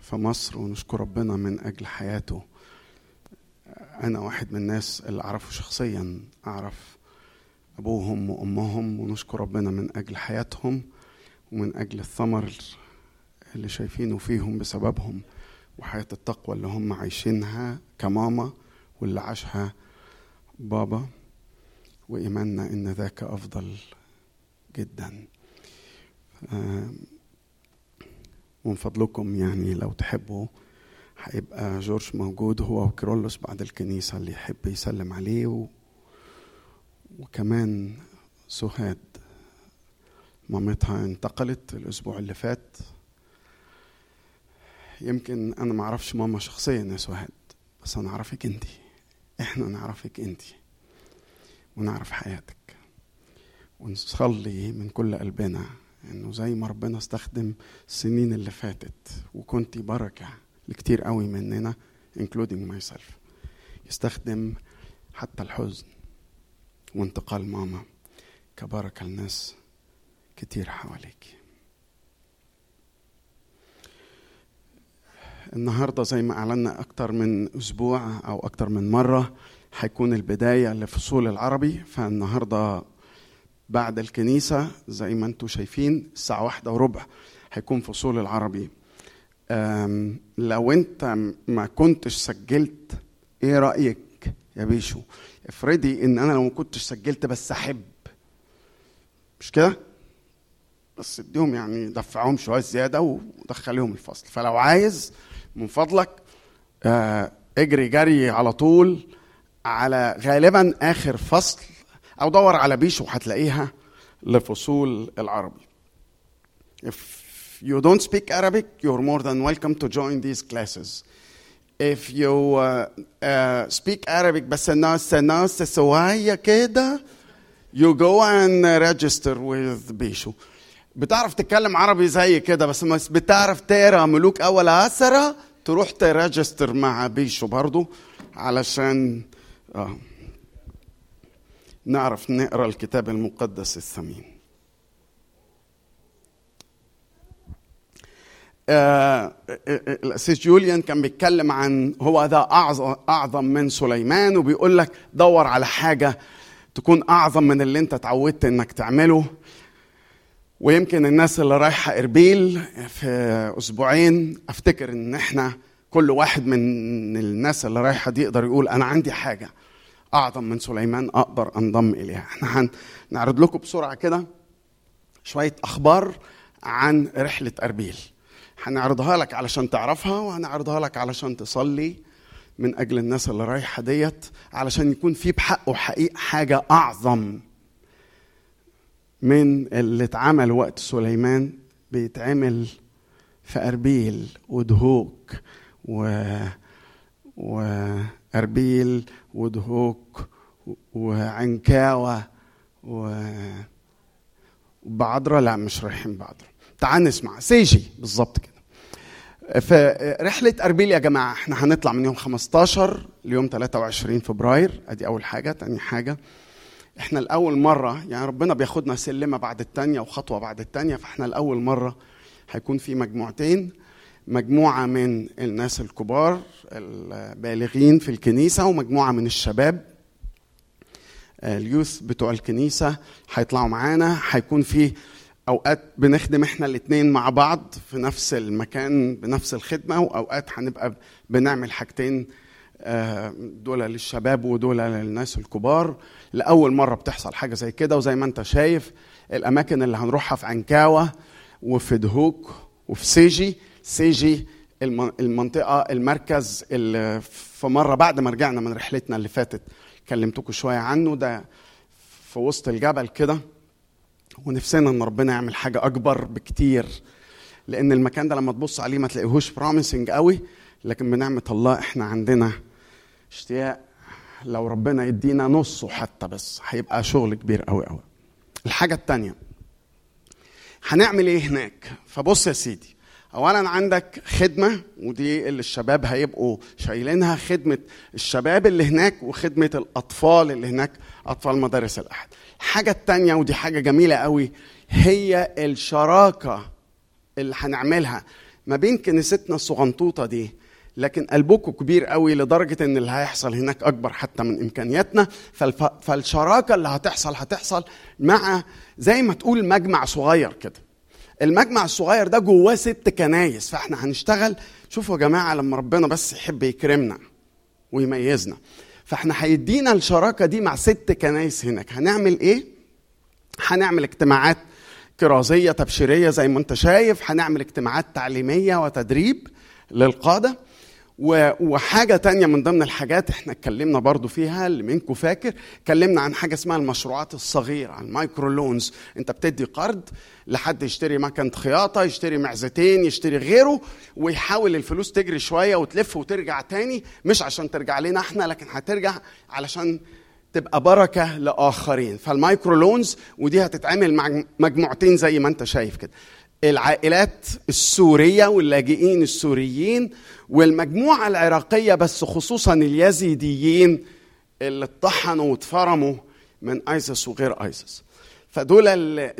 D: في مصر ونشكر ربنا من أجل حياته. أنا واحد من الناس اللي أعرفه شخصيا أعرف أبوهم وأمهم ونشكر ربنا من أجل حياتهم ومن أجل الثمر اللي شايفينه فيهم بسببهم وحياة التقوى اللي هم عايشينها كماما واللي عاشها بابا وإيماننا إن ذاك أفضل جدا ومن فضلكم يعني لو تحبوا هيبقى جورج موجود هو وكيرلس بعد الكنيسة اللي يحب يسلم عليه. وكمان سهاد مامتها انتقلت الأسبوع اللي فات. يمكن أنا ما أعرفش ماما شخصيا يا سهاد بس أنا أعرفك أنت. إحنا نعرفك أنت. ونعرف حياتك. ونصلي من كل قلبنا إنه زي ما ربنا استخدم السنين اللي فاتت وكنتي بركة لكتير قوي مننا including myself يستخدم حتى الحزن. وانتقال ماما. كبركة لناس كتير حواليك. النهاردة زي ما أعلنا أكتر من أسبوع أو أكتر من مرة هيكون البداية لفصول العربي فالنهاردة بعد الكنيسة زي ما أنتم شايفين الساعة واحدة وربع هيكون فصول العربي. لو انت ما كنتش سجلت إيه رأيك؟ يا بيشو افرضي إن أنا لو ما كنتش سجلت بس أحب. مش كده؟ بس اديهم يعني دفعهم شوية زيادة ودخليهم الفصل. فلو عايز من فضلك آه اجري جري على طول على غالبا آخر فصل أو دور على بيشو هتلاقيها لفصول العربي. If you don't speak Arabic you're more than welcome to join these classes. If you uh, uh, speak Arabic بس الناس الناس سواية كده you go and register with بيشو بتعرف تتكلم عربي زي كده بس مش بتعرف تقرأ ملوك أول عشرة تروح تريجستر مع بيشو برضو علشان آه نعرف نقرأ الكتاب المقدس الثمين. آه، آه، آه، الاستاذ جوليان كان بيتكلم عن هو ده أعظم, أعظم من سليمان وبيقول لك دور على حاجة تكون أعظم من اللي أنت اتعودت إنك تعمله. ويمكن الناس اللي رايحة إربيل في أسبوعين أفتكر إن إحنا كل واحد من الناس اللي رايحة دي يقدر يقول أنا عندي حاجة أعظم من سليمان أقدر أنضم إليها. إحنا هنعرض لكم بسرعة كده شوية أخبار عن رحلة أربيل. هنعرضها لك علشان تعرفها وهنعرضها لك علشان تصلي من أجل الناس اللي رايحة ديت علشان يكون في بحقه حقيقة حاجة أعظم من اللي اتعمل وقت سليمان بيتعمل في أربيل ودهوك و واربيل ودهوك وعنكاوة و بعذرة لا مش رايحين بعذرة تعال نسمع سيجي. بالظبط كده. في رحلة أربيل يا جماعة إحنا هنطلع من يوم 15 ليوم 23 فبراير. ادي أول حاجة. تاني حاجة إحنا لأول مرة يعني ربنا بياخدنا سلمة بعد التانية وخطوة بعد التانية فاحنا لأول مرة هيكون في مجموعتين. مجموعة من الناس الكبار البالغين في الكنيسة ومجموعة من الشباب. اليوث بتوع الكنيسة هيطلعوا معانا. هيكون في أوقات بنخدم إحنا الاثنين مع بعض في نفس المكان بنفس الخدمة وأوقات هنبقى بنعمل حاجتين دول للشباب ودول للناس الكبار. لأول مرة بتحصل حاجة زي كده وزي ما أنت شايف الأماكن اللي هنروحها في عنكاوه وفي دهوك وفي سيجي. سيجي المنطقة المركز اللي في مرة بعد ما رجعنا من رحلتنا اللي فاتت كلمتكم شوية عنه. ده في وسط الجبل كده. ونفسنا إن ربنا يعمل حاجة أكبر بكتير. لأن المكان ده لما تبص عليه ما تلاقيهوش بروميسنج قوي لكن بنعمة الله إحنا عندنا اشتياق. لو ربنا يدينا نصه حتى بس هيبقى شغل كبير قوي قوي. الحاجة التانية هنعمل إيه هناك؟ فبص يا سيدي اولا عندك خدمة ودي اللي الشباب هيبقوا شايلينها خدمة الشباب اللي هناك وخدمة الأطفال اللي هناك أطفال مدارس الأحد. الحاجة التانية ودي حاجة جميلة قوي. هي الشراكة اللي هنعملها ما بين كنيستنا الصغنطوطة دي لكن قلبكم كبير قوي لدرجة إن اللي هيحصل هناك أكبر حتى من إمكانياتنا. فالف... فالشراكة اللي هتحصل هتحصل مع زي ما تقول مجمع صغير كده. المجمع الصغير ده جواه ست كنايس فإحنا هنشتغل. شوفوا يا جماعة لما ربنا بس يحب يكرمنا ويميزنا. فاحنا هيدينا الشراكة دي مع ست كنايس هناك. هنعمل إيه؟ هنعمل اجتماعات كرازيه تبشيرية زي ما أنت شايف. هنعمل اجتماعات تعليمية وتدريب للقادة. وحاجة تانية من ضمن الحاجات إحنا اتكلمنا برضو فيها اللي منكم فاكر اتكلمنا عن حاجة اسمها المشروعات الصغيرة عن لونز انت بتدي قرض لحد يشتري مكنة خياطة يشتري معزتين يشتري غيره ويحاول الفلوس تجري شوية وتلف وترجع تاني مش عشان ترجع لنا إحنا لكن هترجع علشان تبقى بركة لآخرين. فالمايكرو لونز ودي هتتعمل مع مجموعتين زي ما انت شايف كده. العائلات السورية واللاجئين السوريين والمجموعة العراقية بس خصوصا اليزيديين اللي اتطحنوا واتفرموا من آيسس وغير آيسس. فدول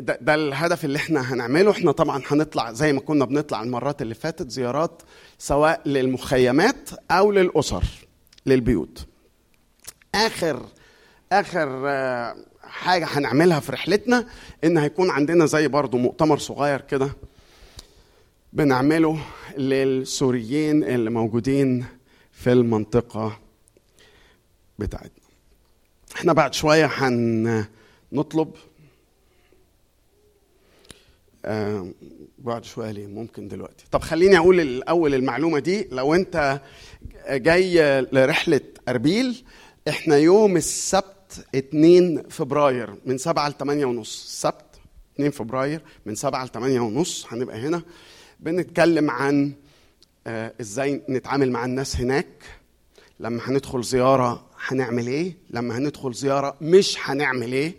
D: ده, ده الهدف اللي إحنا هنعمله. إحنا طبعا هنطلع زي ما كنا بنطلع المرات اللي فاتت زيارات سواء للمخيمات أو للأسر للبيوت. آخر آخر حاجة هنعملها في رحلتنا إن هيكون عندنا زي برضو مؤتمر صغير كده بنعمله للسوريين اللي موجودين في المنطقة بتاعتنا. إحنا بعد شوية هنطلب آه بعد شوية ليه؟ ممكن دلوقتي. طب خليني أقول الأول المعلومة دي. لو أنت جاي لرحلة أربيل إحنا يوم السبت 2 فبراير من 7 ل 8 ونص. السبت 2 فبراير من 7 ل 8 ونص. هنبقى هنا. بنتكلم عن آه إزاي نتعامل مع الناس هناك. لما هندخل زيارة هنعمل إيه؟ لما هندخل زيارة مش هنعمل إيه؟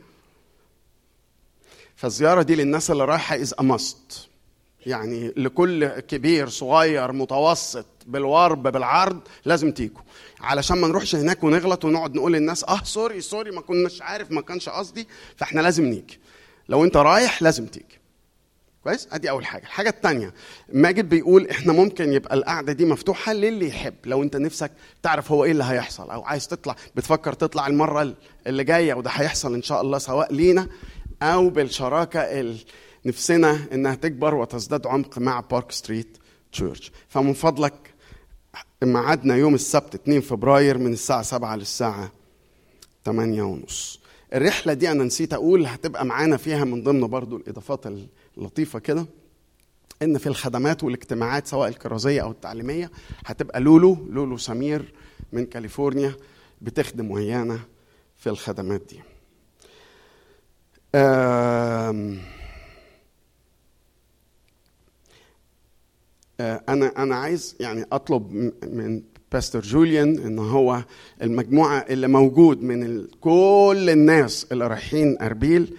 D: فالزيارة دي للناس اللي رايحة از ماست يعني لكل كبير صغير متوسط بالورب بالعرض لازم تيجوا. علشان ما نروحش هناك ونغلط ونقعد نقول للناس آه سوري سوري ما كناش عارف ما كانش قصدي. فإحنا لازم نيجي. لو أنت رايح لازم تيجي. كويس؟ ادي اول حاجة. الحاجة الثانية ماجد بيقول إحنا ممكن يبقى القعدة دي مفتوحة للي يحب. لو أنت نفسك تعرف هو إيه اللي هيحصل أو عايز تطلع بتفكر تطلع المرة اللي جاية وده هيحصل إن شاء الله سواء لينا أو بالشراكة اللي نفسنا إنها تكبر وتزداد عمق مع بارك ستريت تشيرش فمن فضلك ميعادنا يوم السبت 2 فبراير من الساعة 7 للساعة 8 ونص. الرحلة دي أنا نسيت أقول هتبقى معانا فيها من ضمن برضو الإضافات اللطيفه كده إن في الخدمات والاجتماعات سواء الكرازيه أو التعليمية هتبقى لولو لولو سمير من كاليفورنيا بتخدم ويانا في الخدمات دي. آم أنا أنا عايز يعني أطلب من باستور جوليان إن هو المجموعة اللي موجود من كل الناس اللي رايحين أربيل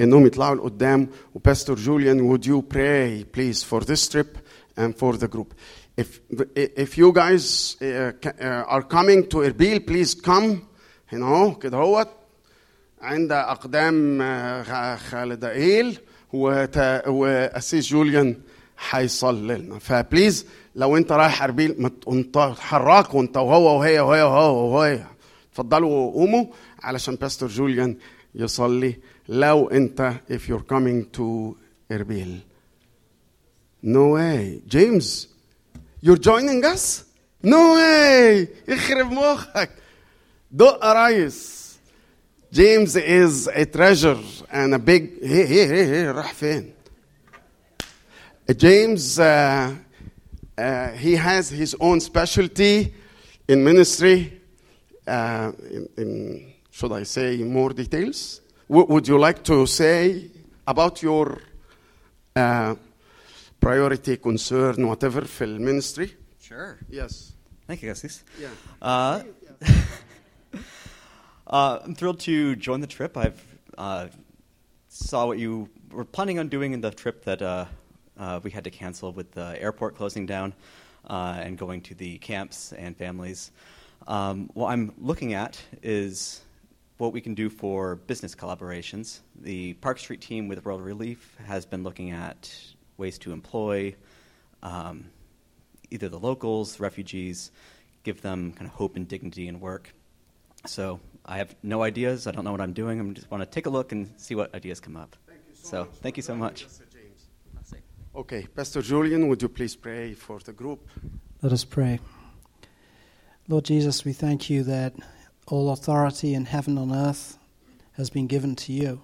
D: إنهم يطلعوا لقدام وباستور جوليان would you pray please for this trip and for the group. If if you guys uh, are coming to Erbil please come هنا اهو كده اهوت عند أقدام خالد إيل وأسيس جوليان هيصلي لنا فبليز لو أنت رايح اربيل ما تتحرك وأنت وهو وهي وهي وهو وهي. اتفضلوا قوموا علشان باستور جوليان يصلي لو انت if you're coming to اربيل no way جيمس you're joining us no way يخرب مخك دق يا ريس جيمس is a treasure and a big هي هي هي, هي راح فين James, uh, uh, he has his own specialty in ministry. Uh, in, in, should I say more details? W- would you like to say about your priority, concern, whatever, for ministry?
F: Sure.
D: Yes.
F: Thank you, Cassis.
D: Yeah.
F: Uh, [LAUGHS] uh, I'm thrilled to join the trip. I've uh, saw what you were planning on doing in the trip that uh, uh, we had to cancel with the airport closing down uh, and going to the camps and families. Um, what I'm looking at is what we can do for business collaborations. The Park Street team with World Relief has been looking at ways to employ um, either the locals, refugees, give them kind of hope and dignity in work. So I have no ideas. I don't know what I'm doing. I just want to take a look and see what ideas come up.
D: Thank you so,
F: So,
D: much
F: thank you so
D: joining
F: much.
D: Okay, Pastor Julian, would you please pray for the group?
E: Let us pray. Lord Jesus, we thank you that all authority in heaven and earth has been given to you,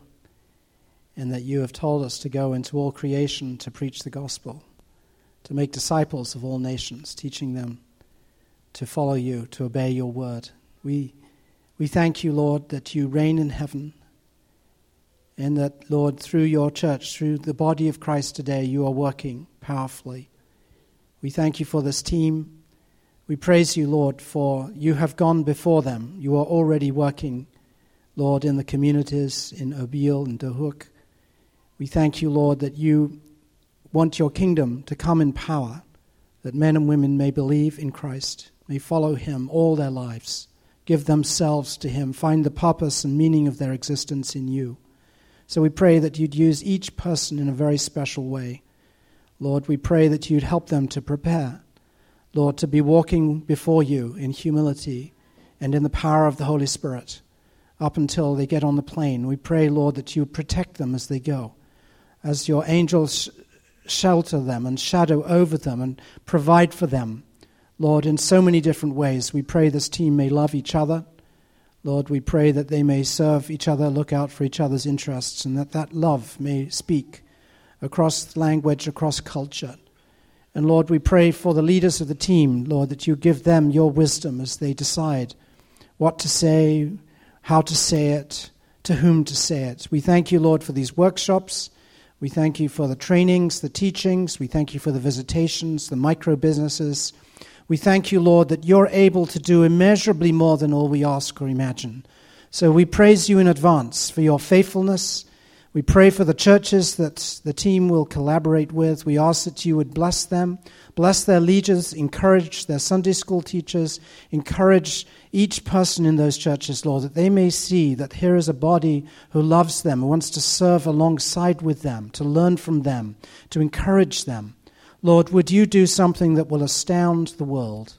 E: and that you have told us to go into all creation to preach the gospel, to make disciples of all nations, teaching them to follow you, to obey your word. We, we thank you, Lord, that you reign in heaven, and that, Lord, through your church, through the body of Christ today, you are working powerfully. We thank you for this team. We praise you, Lord, for you have gone before them. You are already working, Lord, in the communities in Erbil and Dahuk. We thank you, Lord, that you want your kingdom to come in power, that men and women may believe in Christ, may follow him all their lives, give themselves to him, find the purpose and meaning of their existence in you. So we pray that you'd use each person in a very special way. Lord, we pray that you'd help them to prepare, Lord, to be walking before you in humility and in the power of the Holy Spirit up until they get on the plane. We pray, Lord, that you protect them as they go. As your angels shelter them and shadow over them and provide for them. Lord, in so many different ways, we pray this team may love each other. Lord, we pray that they may serve each other, look out for each other's interests, and that that love may speak across language, across culture. And Lord, we pray for the leaders of the team, Lord, that you give them your wisdom as they decide what to say, how to say it, to whom to say it. We thank you, Lord, for these workshops. We thank you for the trainings, the teachings. We thank you for the visitations, the micro businesses. We thank you, Lord, that you're able to do immeasurably more than all we ask or imagine. So we praise you in advance for your faithfulness. We pray for the churches that the team will collaborate with. We ask that you would bless them, bless their leaders, encourage their Sunday school teachers, encourage each person in those churches, Lord, that they may see that here is a body who loves them, who wants to serve alongside with them, to learn from them, to encourage them. Lord, would you do something that will astound the world?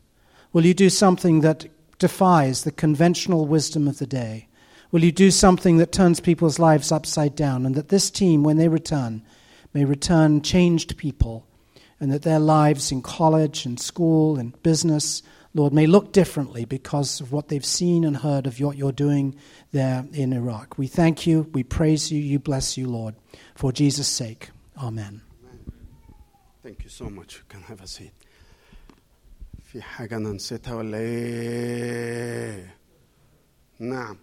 E: Will you do something that defies the conventional wisdom of the day? Will you do something that turns people's lives upside down? And that this team, when they return, may return changed people, and that their lives in college and school and business, Lord, may look differently because of what they've seen and heard of what you're doing there in Iraq. We thank you, we praise you, you bless you, Lord, for Jesus' sake. Amen.
D: Thank you so much. You can have a seat. في حاجة أنا نسيتها ولا إيه؟ نعم.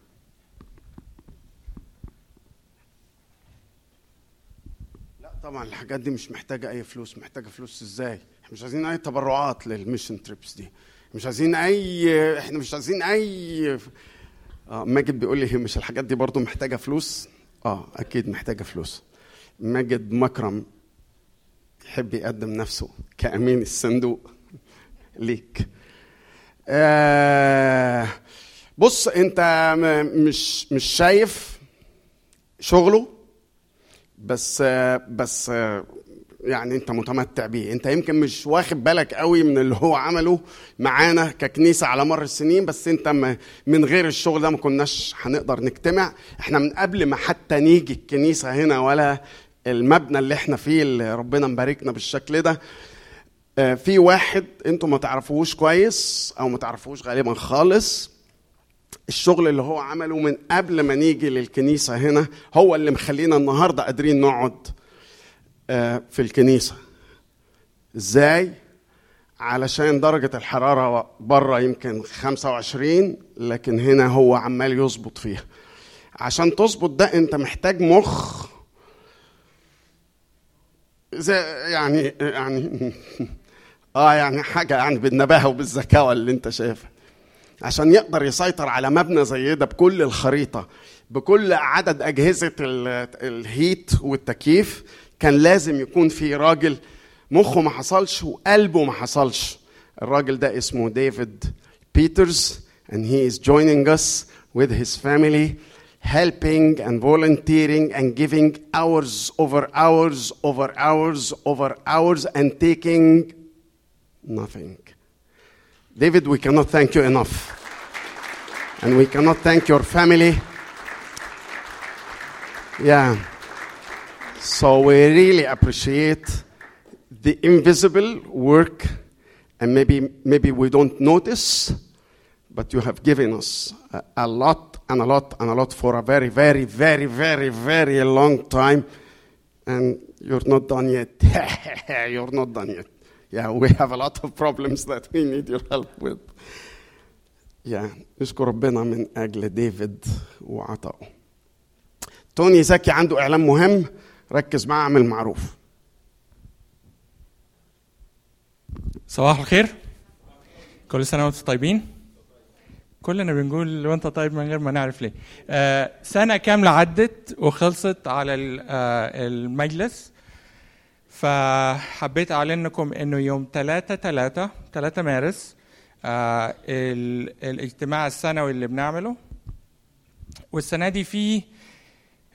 D: طبعا الحاجات دي مش محتاجة أي فلوس، محتاجة فلوس إزاي؟ إحنا مش عايزين أي تبرعات للميشن تريبس دي. مش عايزين أي إحنا مش عايزين أي آه ماجد بيقول لي مش الحاجات دي برضو محتاجة فلوس؟ آه أكيد محتاجة فلوس. ماجد مكرم يحب يقدم نفسه كأمين الصندوق ليك آه بص أنت مش مش شايف شغله بس بس يعني انت متمتع بيه. انت يمكن مش واخد بالك قوي من اللي هو عمله معانا ككنيسة على مر السنين بس انت من غير الشغل ده ما كناش هنقدر نجتمع. إحنا من قبل ما حتى نيجي الكنيسة هنا ولا المبنى اللي إحنا فيه اللي ربنا مباركنا بالشكل ده آه، في واحد أنتوا ما تعرفوش كويس أو ما تعرفوش غالبا خالص الشغل اللي هو عمله من قبل ما نيجي للكنيسة هنا هو اللي مخلينا النهارده قادرين نقعد آه، في الكنيسة. إزاي؟ علشان درجة الحرارة بره يمكن 25 لكن هنا هو عمال يظبط فيها. عشان تظبط ده انت محتاج مخ. زي يعني يعني [LAUGHS] آه يعني حاجة يعني بالنباهة وبالذكاوة اللي انت شايفها. عشان يقدر يسيطر على مبنى زي ده بكل الخريطة بكل عدد ال- الهيت والتكييف كان لازم يكون في راجل مخه ما حصلش وقلبه ما حصلش. الراجل ده اسمه ديفيد بيترز and he is joining us with his family helping and volunteering and giving hours over hours over hours over hours and taking nothing. David, we cannot thank you enough. And we cannot thank your family. Yeah. So we really appreciate the invisible work, and maybe, maybe we don't notice, but you have given us a, a lot and a lot and a lot for a very, very, very, very, very long time. And you're not done yet. [LAUGHS] you're not done yet. Yeah, [LAUGHS] we have a lot of problems that we need your help with. Yeah, نشكر ربنا من أجل ديفيد وعطائه. توني زكي عنده إعلان مهم ركز معاه اعمل معروف.
G: صباح الخير كل سنة وأنتم طيبين كلنا بنقول وانت طيب من غير ما نعرف ليه آه سنة كاملة عدت وخلصت على آه المجلس فحبيت أعلن لكم إنه يوم 3 3 3 مارس آه ال- الاجتماع السنوي اللي بنعمله. والسنة دي فيه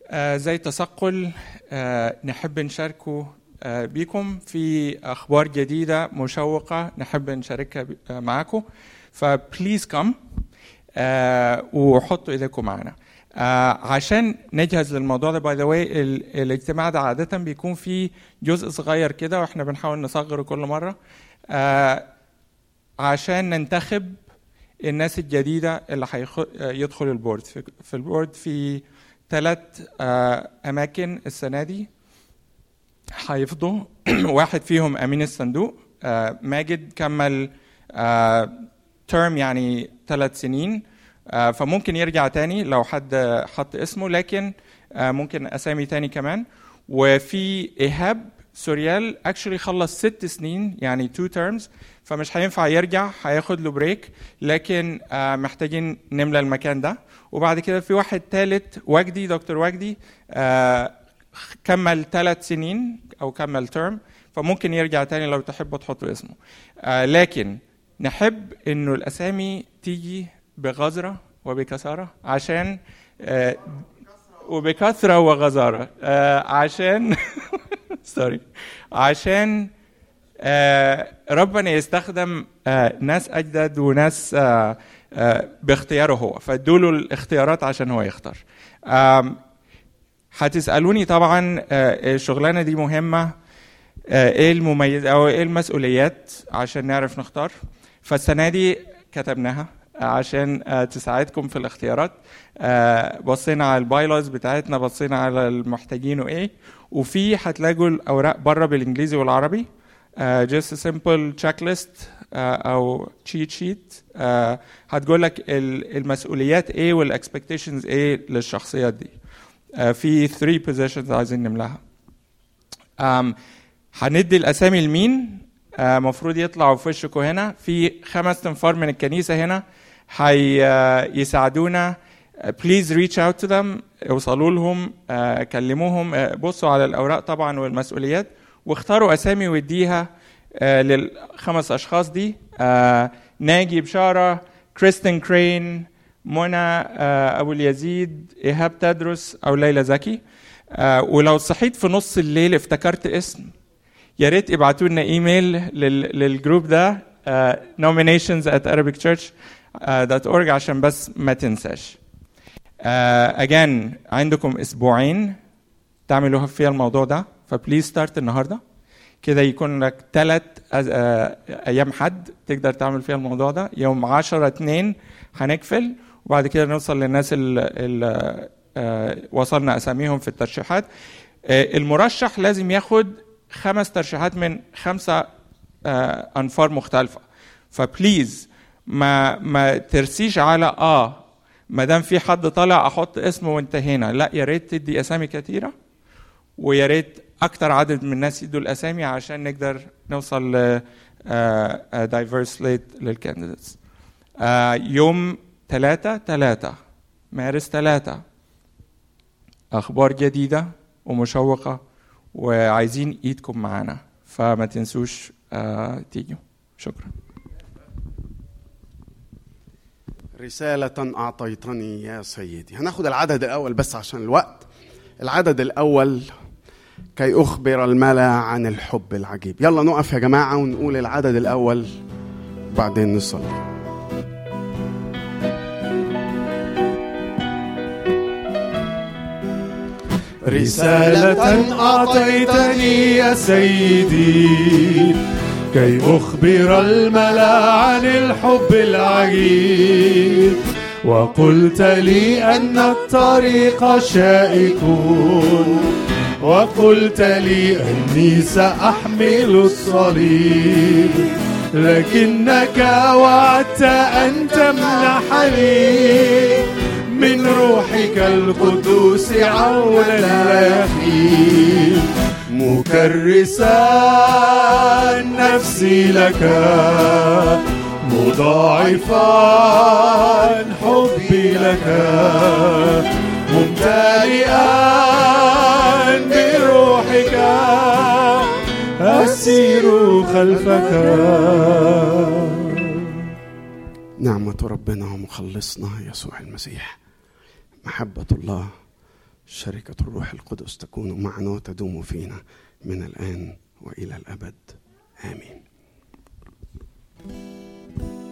G: آه زي تثقل آه نحب نشاركه آه بيكم. في أخبار جديدة مشوقة نحب نشاركها آه معاكم. فبليز كم وحطوا إيديكم معنا. آه عشان نجهز للموضوع ده باي ذا واي الاجتماع ده عادة بيكون فيه جزء صغير كده وإحنا بنحاول نصغره كل مرة. آه عشان ننتخب الناس الجديدة اللي هيدخل البورد. في, البورد في ثلاث آه أماكن السنة دي. هيفضوا [CLEARS THROAT] واحد فيهم أمين الصندوق. آه ماجد كمل آه ترم يعني ثلاث سنين. آه فممكن يرجع تاني لو حد حط اسمه لكن آه ممكن أسامي تاني كمان. وفي إيهاب سوريال اكشلي خلص ست سنين يعني تو تيرمز فمش هينفع يرجع هياخد له بريك لكن آه محتاجين نملى المكان ده. وبعد كده في واحد ثالث وجدي دكتور وجدي آه كمل ثلاث سنين أو كمل ترم فممكن يرجع تاني لو تحبوا تحطوا اسمه. آه لكن نحب إنه الأسامي تيجي بغزرة وبكثره عشان آه وبكثرة وغزارة آه عشان [LAUGHS] سوري عشان آه ربنا يستخدم ناس أجدد وناس باختياره هو. فادوا له الاختيارات عشان هو يختار. آم هتسألوني طبعا الشغلانة دي مهمة آه إيه المميز أو إيه المسؤوليات عشان نعرف نختار؟ فالسنة دي كتبناها. عشان آه تساعدكم في الاختيارات. آه بصينا على البايلوز بتاعتنا بصينا على المحتاجين وإيه. وفي هتلاقوا الأوراق بره بالإنجليزي والعربي. a simple checklist uh, أو cheat sheet. uh, هتقول لك المسؤوليات إيه والاكسبكتيشنز إيه للشخصيات دي. في 3 positions عايزين نملاها. هندي الأسامي لمين؟ المفروض يطلعوا في وشكم هنا. في خمس تنفار من الكنيسة هنا. هيساعدونا بليز ريتش اوت تو ذم اوصلوا لهم uh, كلموهم. uh, بصوا على الأوراق طبعا والمسؤوليات واختاروا أسامي واديها آه للخمس أشخاص دي. آه ناجي بشارة كريستين كرين منى آه أبو اليزيد إيهاب تدرس أو ليلى زكي. آه ولو صحيت في نص الليل افتكرت اسم يا ريت ابعتوا لنا إيميل لل, للجروب ده. آه nominations at arabicchurch.org عشان بس ما تنساش. آه again عندكم أسبوعين تعملوا فيها الموضوع ده فبليز ستارت النهارده. كده يكون لك ثلاث أيام حد تقدر تعمل فيها الموضوع ده. يوم 10 2 هنقفل وبعد كده نوصل للناس اللي وصلنا أساميهم في الترشيحات. المرشح لازم ياخد خمس ترشيحات من خمسة أنفار مختلفة. فبليز ما ما ترسيش على آه. ما دام في حد طالع أحط اسمه وانتهينا. لا يا ريت تدي أسامي كثيره ويا ريت أكتر عدد من الناس يدوا الأسامي عشان نقدر نوصل ل دايفرس ليت للكانديديتس يوم 3 3 مارس 3 أخبار جديدة ومشوقة وعايزين إيدكم معانا. فما تنسوش uh, تيجوا. شكرا.
D: رسالة أعطيتني يا سيدي. هناخد العدد الأول بس عشان الوقت. العدد الأول كي أخبر الملا عن الحب العجيب. يلا نقف يا جماعة ونقول العدد الأول وبعدين نصلي.
B: رسالة أعطيتني يا سيدي. كي أخبر الملأ عن الحب العجيب وقلت لي أن الطريق شائك وقلت لي أني سأحمل الصليب لكنك وعدت أن تمنحني من روحك القدوس عونا يحيي مكرسا نفسي لك مضاعفا حبي لك ممتلئا بروحك أسير خلفك.
D: نعمة ربنا ومخلصنا يسوع المسيح. محبة الله. شركة الروح القدس تكون معنا وتدوم فينا من الآن وإلى الأبد. آمين. thank you